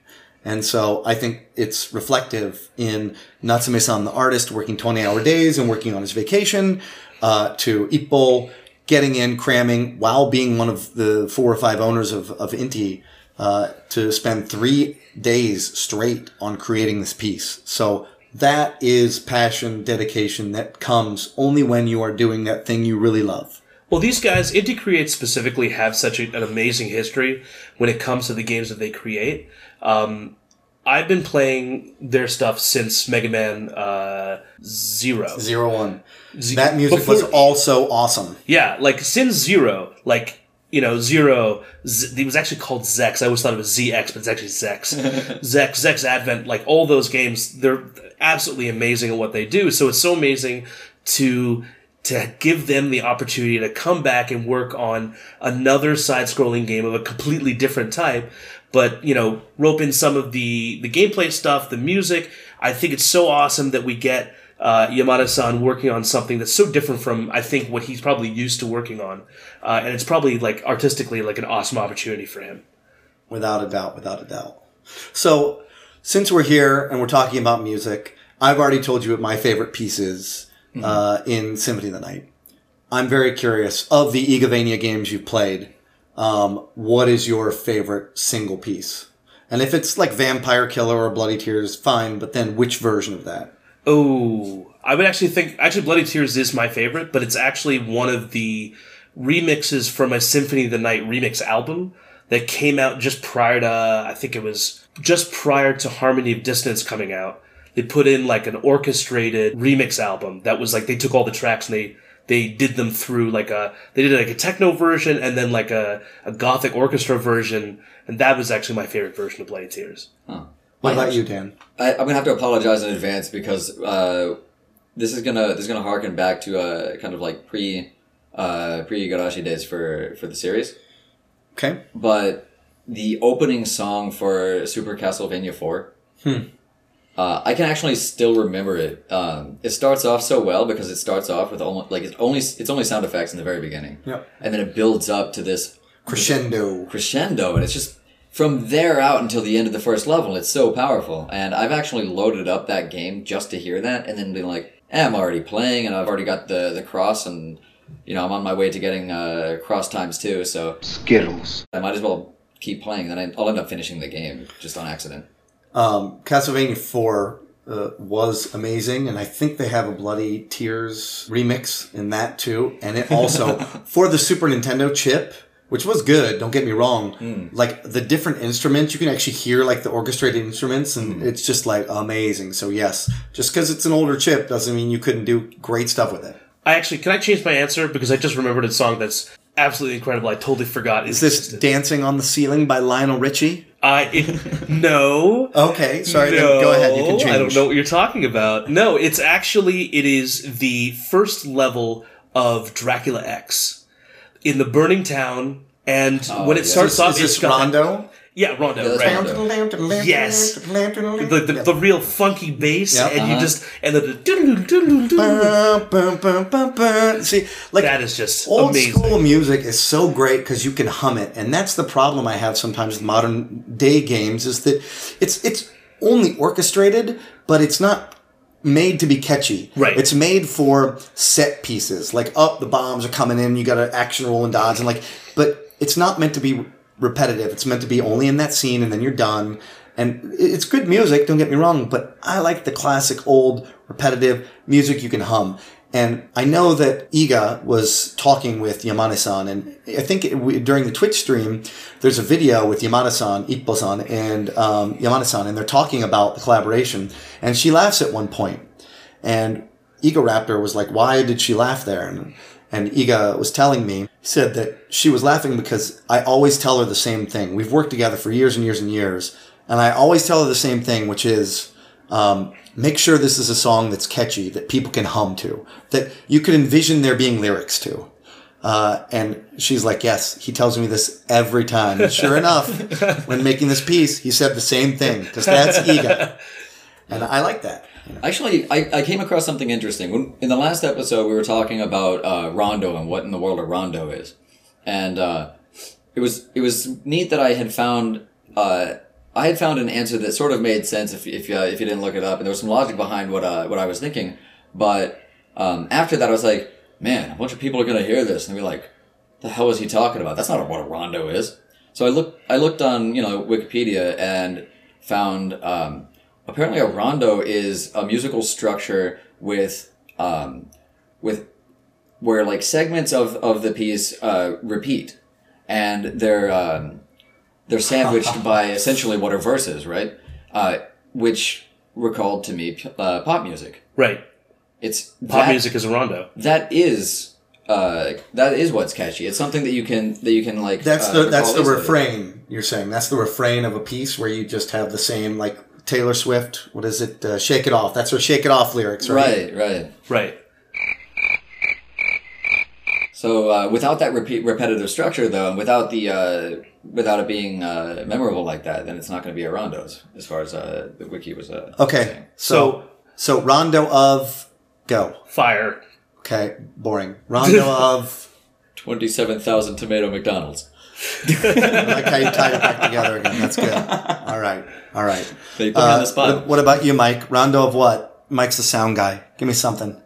And so I think it's reflective in Natsume-san, the artist, working 20 hour days and working on his vacation, uh, to Ippo getting in, cramming, while being one of the four or five owners of, of Inti, uh, to spend three days straight on creating this piece. So that is passion, dedication that comes only when you are doing that thing you really love. Well, these guys, Inti Create specifically, have such a, an amazing history when it comes to the games that they create. Um, I've been playing their stuff since Mega Man uh, Zero. Zero one. Z- That music before- was also awesome. Yeah, like since Zero, like you know, Zero. Z- it was actually called Zex. I always thought it was ZX, but it's actually Zex. <laughs> Zex, Zex Advent. Like all those games, they're absolutely amazing at what they do. So it's so amazing to to give them the opportunity to come back and work on another side-scrolling game of a completely different type. But you know, rope in some of the the gameplay stuff, the music. I think it's so awesome that we get uh, Yamada-san working on something that's so different from I think what he's probably used to working on, uh, and it's probably like artistically like an awesome opportunity for him. Without a doubt, without a doubt. So, since we're here and we're talking about music, I've already told you what my favorite piece is uh, in Symphony of the Night. I'm very curious of the Igavania games you've played. Um, what is your favorite single piece? And if it's like Vampire Killer or Bloody Tears, fine. But then, which version of that? Oh, I would actually think actually Bloody Tears is my favorite, but it's actually one of the remixes from a Symphony of the Night remix album that came out just prior to I think it was just prior to Harmony of Dissonance coming out. They put in like an orchestrated remix album that was like they took all the tracks and they they did them through like a they did like a techno version and then like a, a gothic orchestra version and that was actually my favorite version of Bloody Tears. What about you, Dan? I, I'm gonna have to apologize in advance because uh, this is gonna this is gonna harken back to uh, kind of like pre uh, pre Igarashi days for for the series. Okay. But the opening song for Super Castlevania Four, uh, I can actually still remember it. Um, it starts off so well because it starts off with almost like it's only it's only sound effects in the very beginning, Yep. and then it builds up to this Crescendo. crescendo and it's just from there out until the end of the first level it's so powerful and i've actually loaded up that game just to hear that and then been like eh, i'm already playing and i've already got the the cross and you know i'm on my way to getting uh, cross times too so Skittles. i might as well keep playing then I- i'll end up finishing the game just on accident Um, Castlevania 4 uh, was amazing, and I think they have a Bloody Tears remix in that too. And it also, <laughs> for the Super Nintendo chip, which was good, don't get me wrong, mm. like the different instruments, you can actually hear like the orchestrated instruments, and mm-hmm. it's just like amazing. So, yes, just because it's an older chip doesn't mean you couldn't do great stuff with it. I actually can I change my answer because I just remembered a song that's absolutely incredible. I totally forgot. Is this Dancing on the Ceiling by Lionel Richie? I it, no. Okay, sorry, no, go ahead, you can change. I don't know what you're talking about. No, it's actually it is the first level of Dracula X in the burning town, and when it yeah. starts Is, off, is this got Rondo? yeah, Rondo, Yeah, right? Rondo. Yes. The, the, the real funky bass, Yeah. and you Uh-huh. just and the, the. See, like that is just old amazing. school music is so great because you can hum it, and that's the problem I have sometimes with modern day games is that it's it's only orchestrated, but it's not made to be catchy. Right. It's made for set pieces, like oh, the bombs are coming in, you got to action roll and dodge, and like, but it's not meant to be repetitive. It's meant to be only in that scene, and then you're done. And it's good music, don't get me wrong, but I like the classic old repetitive music you can hum. And I know that Iga was talking with Yamane-san, and I think we, during the Twitch stream, there's a video with Yamane-san, Ippo-san, and um, Yamane-san, and they're talking about the collaboration. And she laughs at one point, and Egoraptor was like, "Why did she laugh there?" And and Iga was telling me, said that she was laughing because I always tell her the same thing. We've worked together for years and years and years, and I always tell her the same thing, which is um, make sure this is a song that's catchy, that people can hum to, that you could envision there being lyrics to. Uh, and she's like, yes, he tells me this every time. And sure enough, <laughs> when making this piece, he said the same thing, because that's Iga. And I like that. Actually, I, I came across something interesting. When, in the last episode, we were talking about uh, Rondo and what in the world a Rondo is, and uh, it was it was neat that I had found uh, I had found an answer that sort of made sense if if uh, if you didn't look it up, and there was some logic behind what uh, what I was thinking. But um, after that, I was like, man, a bunch of people are gonna hear this and be like, the hell is he talking about? That's not what a rondo is. So I looked I looked on you know Wikipedia and found um, apparently a rondo is a musical structure with um, with where like segments of, of the piece uh, repeat and they're um, they're sandwiched by essentially what are verses right uh, which recalled to me uh, pop music Right. it's Pop that, music is a rondo. that is uh, that is what's catchy it's something that you can that you can like That's uh, the that's the recall easily. refrain. You're saying that's the refrain of a piece where you just have the same like Taylor Swift. What is it? Uh, Shake it off. That's her Shake it off lyrics, right? right right Right. So uh, without that repeat repetitive structure, though, and without the uh, without it being uh, memorable like that, then it's not going to be a rondos, as far as uh, the wiki was. Uh, Okay. saying. So so rondo of go. Fire. Okay, boring. Rondo <laughs> of twenty-seven thousand tomato McDonald's. I <laughs> like how you tied it back together again. That's good. <laughs> All right. All right. They put me on the spot. What, what about you, Mike? Rondo of what? Mike's the sound guy. Give me something.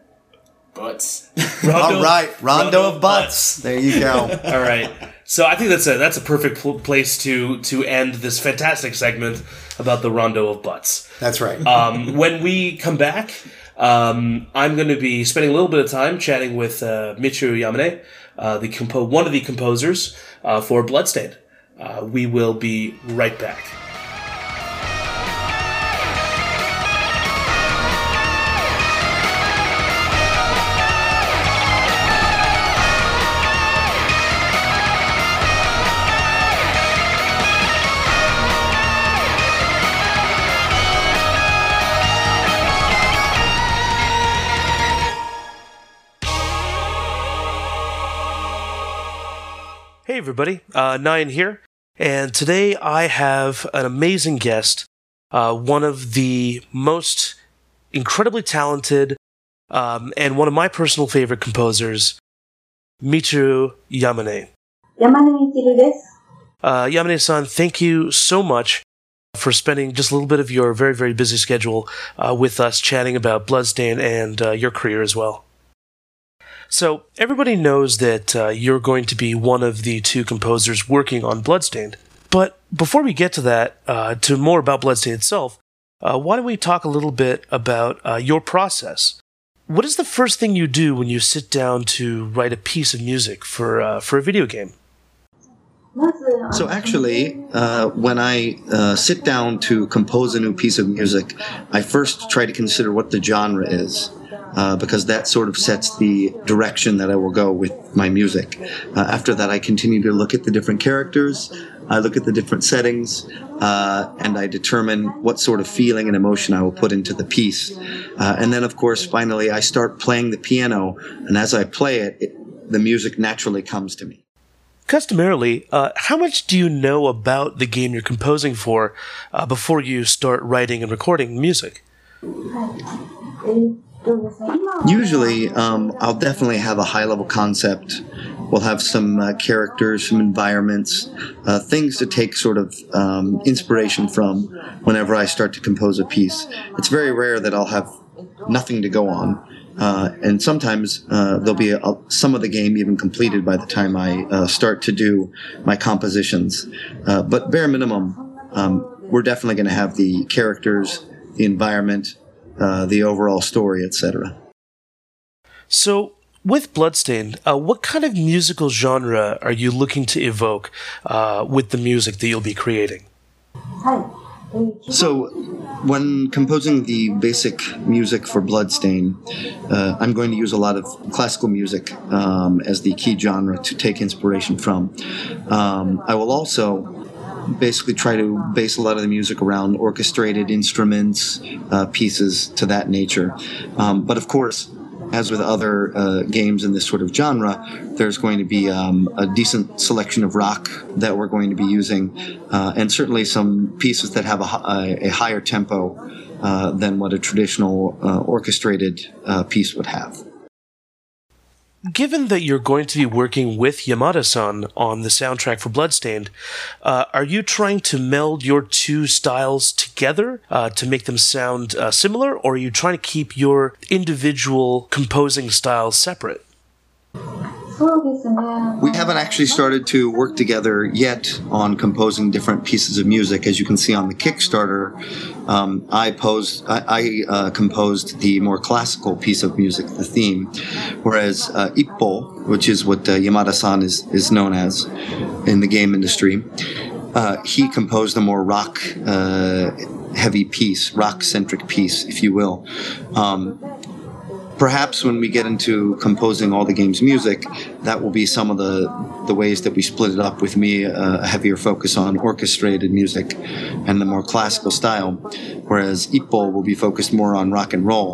Butts. <laughs> Rondo, All right, Rondo, of butts. There you go. <laughs> All right. So I think that's a that's a perfect pl- place to to end this fantastic segment about the rondo of butts. That's right. <laughs> Um, when we come back, um, I'm going to be spending a little bit of time chatting with uh, Michiru Yamane, uh, the compo- one of the composers uh, for Bloodstained. Uh, we will be right back. Hey, everybody, uh, Nayan here. And today I have an amazing guest, uh, one of the most incredibly talented um, and one of my personal favorite composers, Michiru Yamane. Yamane Michiru desu. Uh, Yamane san, thank you so much for spending just a little bit of your very, very busy schedule uh, with us chatting about Bloodstain and uh, your career as well. So everybody knows that uh, you're going to be one of the two composers working on Bloodstained. But before we get to that, uh, to more about Bloodstained itself, uh, why don't we talk a little bit about uh, your process? What is the first thing you do when you sit down to write a piece of music for uh, for a video game? So actually, uh, when I uh, sit down to compose a new piece of music, I first try to consider what the genre is. Uh, because that sort of sets the direction that I will go with my music. Uh, after that, I continue to look at the different characters, I look at the different settings, uh, and I determine what sort of feeling and emotion I will put into the piece. Uh, and then, of course, finally, I start playing the piano, and as I play it, it the music naturally comes to me. Customarily, uh, how much do you know about the game you're composing for uh, before you start writing and recording music? Usually, um, I'll definitely have a high level concept. We'll have some uh, characters, some environments, uh, things to take sort of um, inspiration from whenever I start to compose a piece. It's very rare that I'll have nothing to go on. Uh, and sometimes uh, there'll be a, some of the game even completed by the time I uh, start to do my compositions. Uh, but bare minimum, um, we're definitely going to have the characters, the environment, uh, the overall story, etc. So, with Bloodstain, uh, what kind of musical genre are you looking to evoke uh, with the music that you'll be creating? So, when composing the basic music for Bloodstain, uh, I'm going to use a lot of classical music um, as the key genre to take inspiration from. Um, I will also basically try to base a lot of the music around orchestrated instruments, uh, pieces to that nature. Um, but of course, as with other uh, games in this sort of genre, there's going to be um, a decent selection of rock that we're going to be using, uh, and certainly some pieces that have a, a higher tempo uh, than what a traditional uh, orchestrated uh, piece would have. Given that you're going to be working with Yamada-san on the soundtrack for Bloodstained, uh, are you trying to meld your two styles together uh, to make them sound uh, similar, or are you trying to keep your individual composing styles separate? We haven't actually started to work together yet on composing different pieces of music. As you can see on the Kickstarter, um, I posed, I, I uh, composed the more classical piece of music, the theme, whereas uh, Ippo, which is what uh, Yamada-san is is known as in the game industry, uh, he composed a more rock. Uh, heavy piece rock centric piece if you will um, perhaps when we get into composing all the game's music, that will be some of the the ways that we split it up. With me, uh, a heavier focus on orchestrated music and the more classical style, whereas Ippo will be focused more on rock and roll.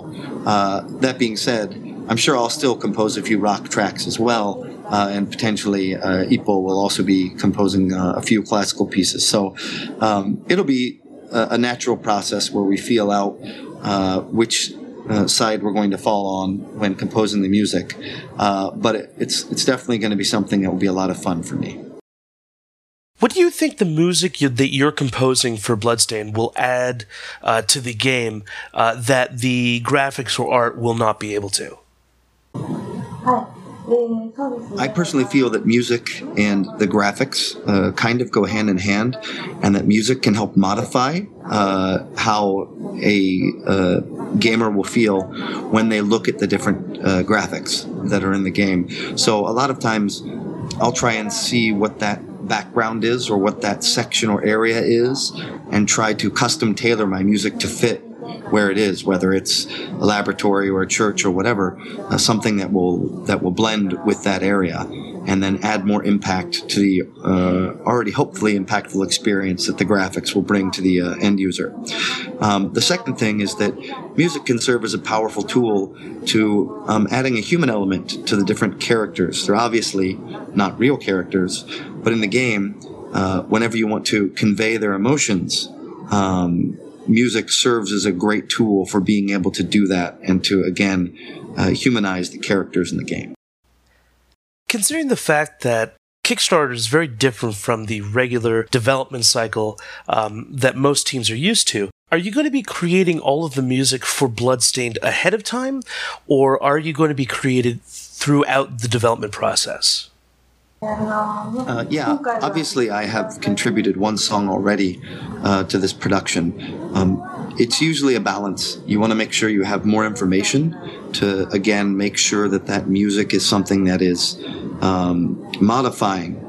Uh, that being said, I'm sure I'll still compose a few rock tracks as well. Uh, and potentially, uh, Ippo will also be composing uh, a few classical pieces. So um, it'll be a, a natural process where we feel out uh, which uh, side we're going to fall on when composing the music. Uh, but it, it's it's definitely going to be something that will be a lot of fun for me. What do you think the music you, that you're composing for Bloodstain will add uh, to the game uh, that the graphics or art will not be able to? I personally feel that music and the graphics uh, kind of go hand in hand, and that music can help modify uh, how a uh, gamer will feel when they look at the different uh, graphics that are in the game. So a lot of times, I'll try and see what that background is or what that section or area is, and try to custom tailor my music to fit where it is, whether it's a laboratory or a church or whatever, uh, something that will that will blend with that area, and then add more impact to the uh, already hopefully impactful experience that the graphics will bring to the uh, end user. Um, the second thing is that music can serve as a powerful tool to um, adding a human element to the different characters. They're obviously not real characters, but in the game, uh, whenever you want to convey their emotions. Um, music serves as a great tool for being able to do that and to again uh, humanize the characters in the game. Considering the fact that Kickstarter is very different from the regular development cycle um, that most teams are used to, are you going to be creating all of the music for Bloodstained ahead of time, or are you going to be created throughout the development process? Uh, yeah, obviously, I have contributed one song already uh, to this production. Um, it's usually a balance. You want to make sure you have more information to, again, make sure that that music is something that is um, modifying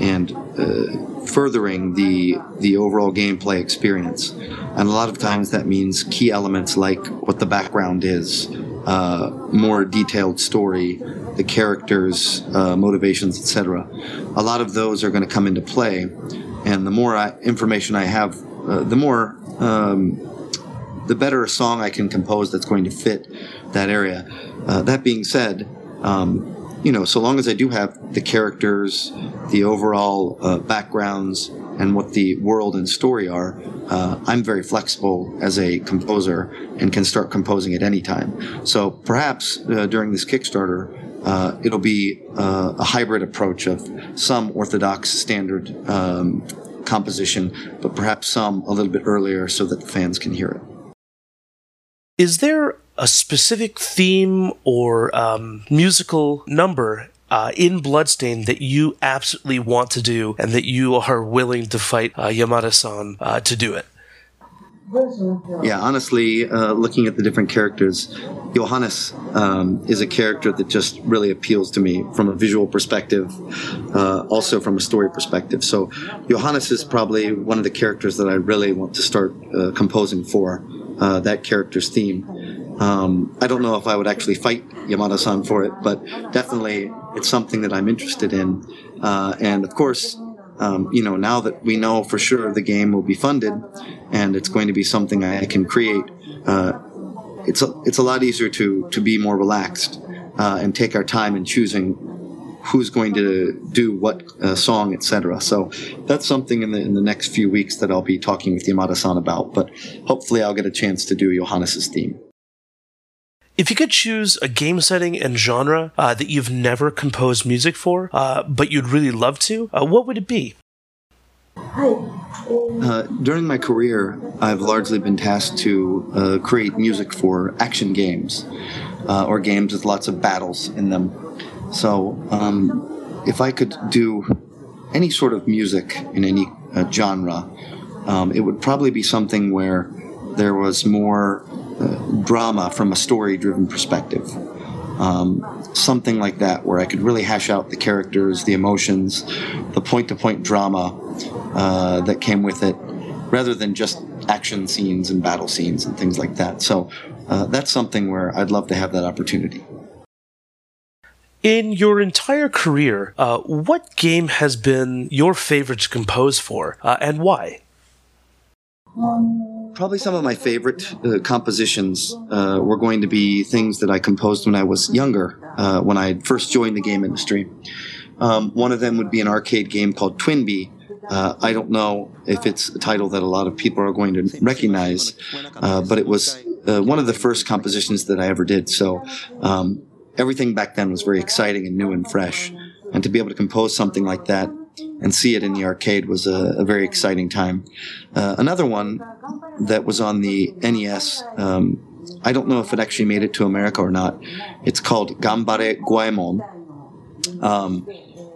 and uh, furthering the the overall gameplay experience. And a lot of times that means key elements like what the background is, uh, more detailed story, the characters, uh, motivations, etc. A lot of those are going to come into play, and the more I, information I have, uh, the more um, the better a song I can compose that's going to fit that area. Uh, that being said, um, you know, so long as I do have the characters, the overall uh, backgrounds, and what the world and story are, uh, I'm very flexible as a composer and can start composing at any time. So perhaps uh, during this Kickstarter, uh, it'll be uh, a hybrid approach of some orthodox standard um, composition, but perhaps some a little bit earlier so that fans can hear it. Is there a specific theme or um, musical number uh, in Bloodstain that you absolutely want to do and that you are willing to fight uh, Yamada-san uh, to do it? Yeah, honestly, uh, looking at the different characters, Johannes um, is a character that just really appeals to me from a visual perspective, uh, also from a story perspective. So, Johannes is probably one of the characters that I really want to start uh, composing for uh, that character's theme. Um, I don't know if I would actually fight Yamada san for it, but definitely it's something that I'm interested in. Uh, and of course, um, you know, now that we know for sure the game will be funded and it's going to be something I can create, uh, it's a, it's a lot easier to to be more relaxed uh, and take our time in choosing who's going to do what uh, song, etc. So that's something in the in the next few weeks that I'll be talking with Yamada-san about. But hopefully, I'll get a chance to do Johannes's theme. If you could choose a game setting and genre uh, that you've never composed music for, uh, but you'd really love to, uh, what would it be? Uh, during my career, I've largely been tasked to uh, create music for action games uh, or games with lots of battles in them. So, um, if I could do any sort of music in any genre, um, it would probably be something where there was more drama from a story driven perspective. Um, something like that, where I could really hash out the characters, the emotions, the point to point drama uh, that came with it, rather than just action scenes and battle scenes and things like that. So uh, that's something where I'd love to have that opportunity. In your entire career, uh, what game has been your favorite to compose for, uh, and why? Probably some of my favorite uh, compositions uh, were going to be things that I composed when I was younger, uh, when I first joined the game industry. Um, one of them would be an arcade game called Twinbee. Uh, I don't know if it's a title that a lot of people are going to recognize, uh, but it was uh, one of the first compositions that I ever did. So um, everything back then was very exciting and new and fresh. And to be able to compose something like that and see it in the arcade was a, a very exciting time. Uh, another one that was on the NES. Um, I don't know if it actually made it to America or not. It's called Gambare Goemon. Um,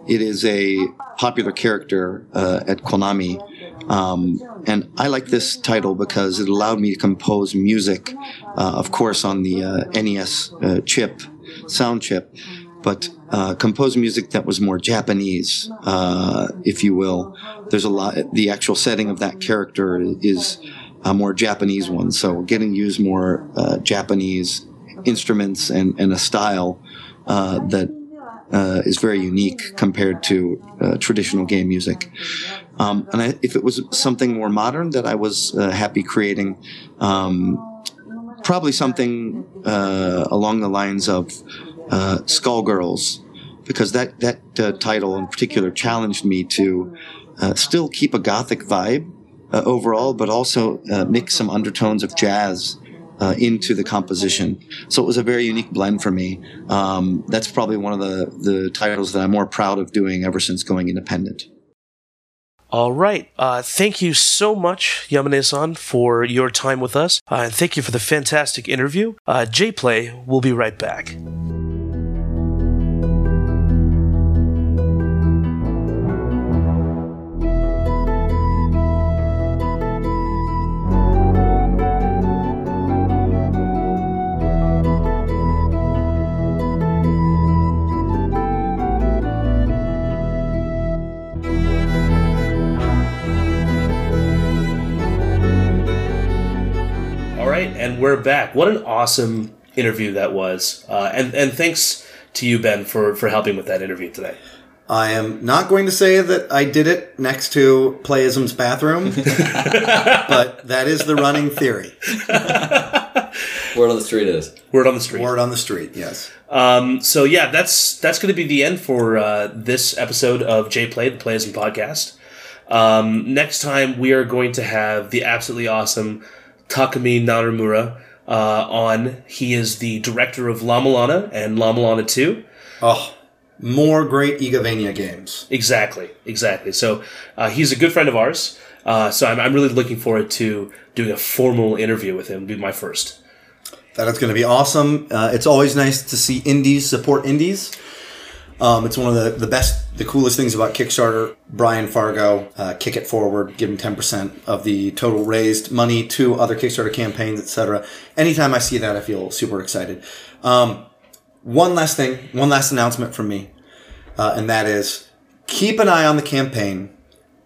it is a popular character uh, at Konami. Um, and I like this title because it allowed me to compose music, uh, of course, on the uh, NES uh, chip, sound chip, but uh, compose music that was more Japanese, uh, if you will. There's a lot, the actual setting of that character is a more Japanese one. So getting used more uh, Japanese instruments and, and a style uh, that uh, is very unique compared to uh, traditional game music. Um, and I, if it was something more modern that I was happy creating, um, probably something along the lines of uh, Skullgirls, because that that uh, title in particular challenged me to uh, still keep a gothic vibe uh, overall, but also uh, mix some undertones of jazz uh, into the composition. So it was a very unique blend for me. Um, that's probably one of the, the titles that I'm more proud of doing ever since going independent. All right. Uh, thank you so much, Yamane-san, for your time with us, uh, and thank you for the fantastic interview. Uh, J-Play will be right back. And we're back. What an awesome interview that was, uh, and and thanks to you, Ben, for for helping with that interview today. I am not going to say that I did it next to Playism's bathroom, <laughs> but that is the running theory. <laughs> Word on the street is. Word on the street. Word on the street, yes. Um, so yeah, that's that's going to be the end for uh, this episode of J Play, the Playism podcast. Um, next time we are going to have the absolutely awesome Takumi Naramura uh, on. He is the director of La-Mulana and La-Mulana Two. Oh, more great Igavania games. Exactly, exactly. So uh, he's a good friend of ours. Uh, so I'm, I'm really looking forward to doing a formal interview with him. It'll be my first. That is going to be awesome. Uh, it's always nice to see indies support indies. Um, it's one of the, the best, the coolest things about Kickstarter. Brian Fargo, uh, kick it forward, give him 10% of the total raised money to other Kickstarter campaigns, etc. Anytime I see that, I feel super excited. Um, one last thing, one last announcement from me, uh, and that is keep an eye on the campaign.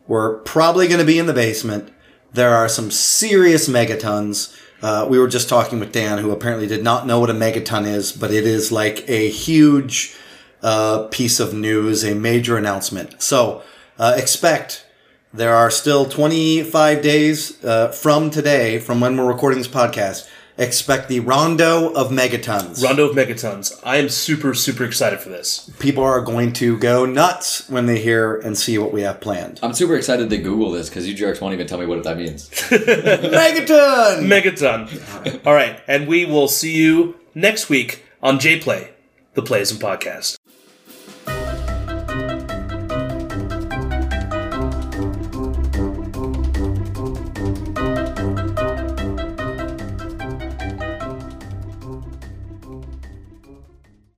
We're probably going to be in the basement. There are some serious megatons. Uh, we were just talking with Dan, who apparently did not know what a megaton is, but it is like a huge uh, piece of news, a major announcement. So uh, expect there are still 25 days uh, from today, from when we're recording this podcast. Expect the rondo of megatons. Rondo of Megatons. I am super, super excited for this. People are going to go nuts when they hear and see what we have planned. I'm super excited to Google this because you jerks won't even tell me what that means. <laughs> Megaton! Megaton. All right. And we will see you next week on JPlay, the Playism Podcast.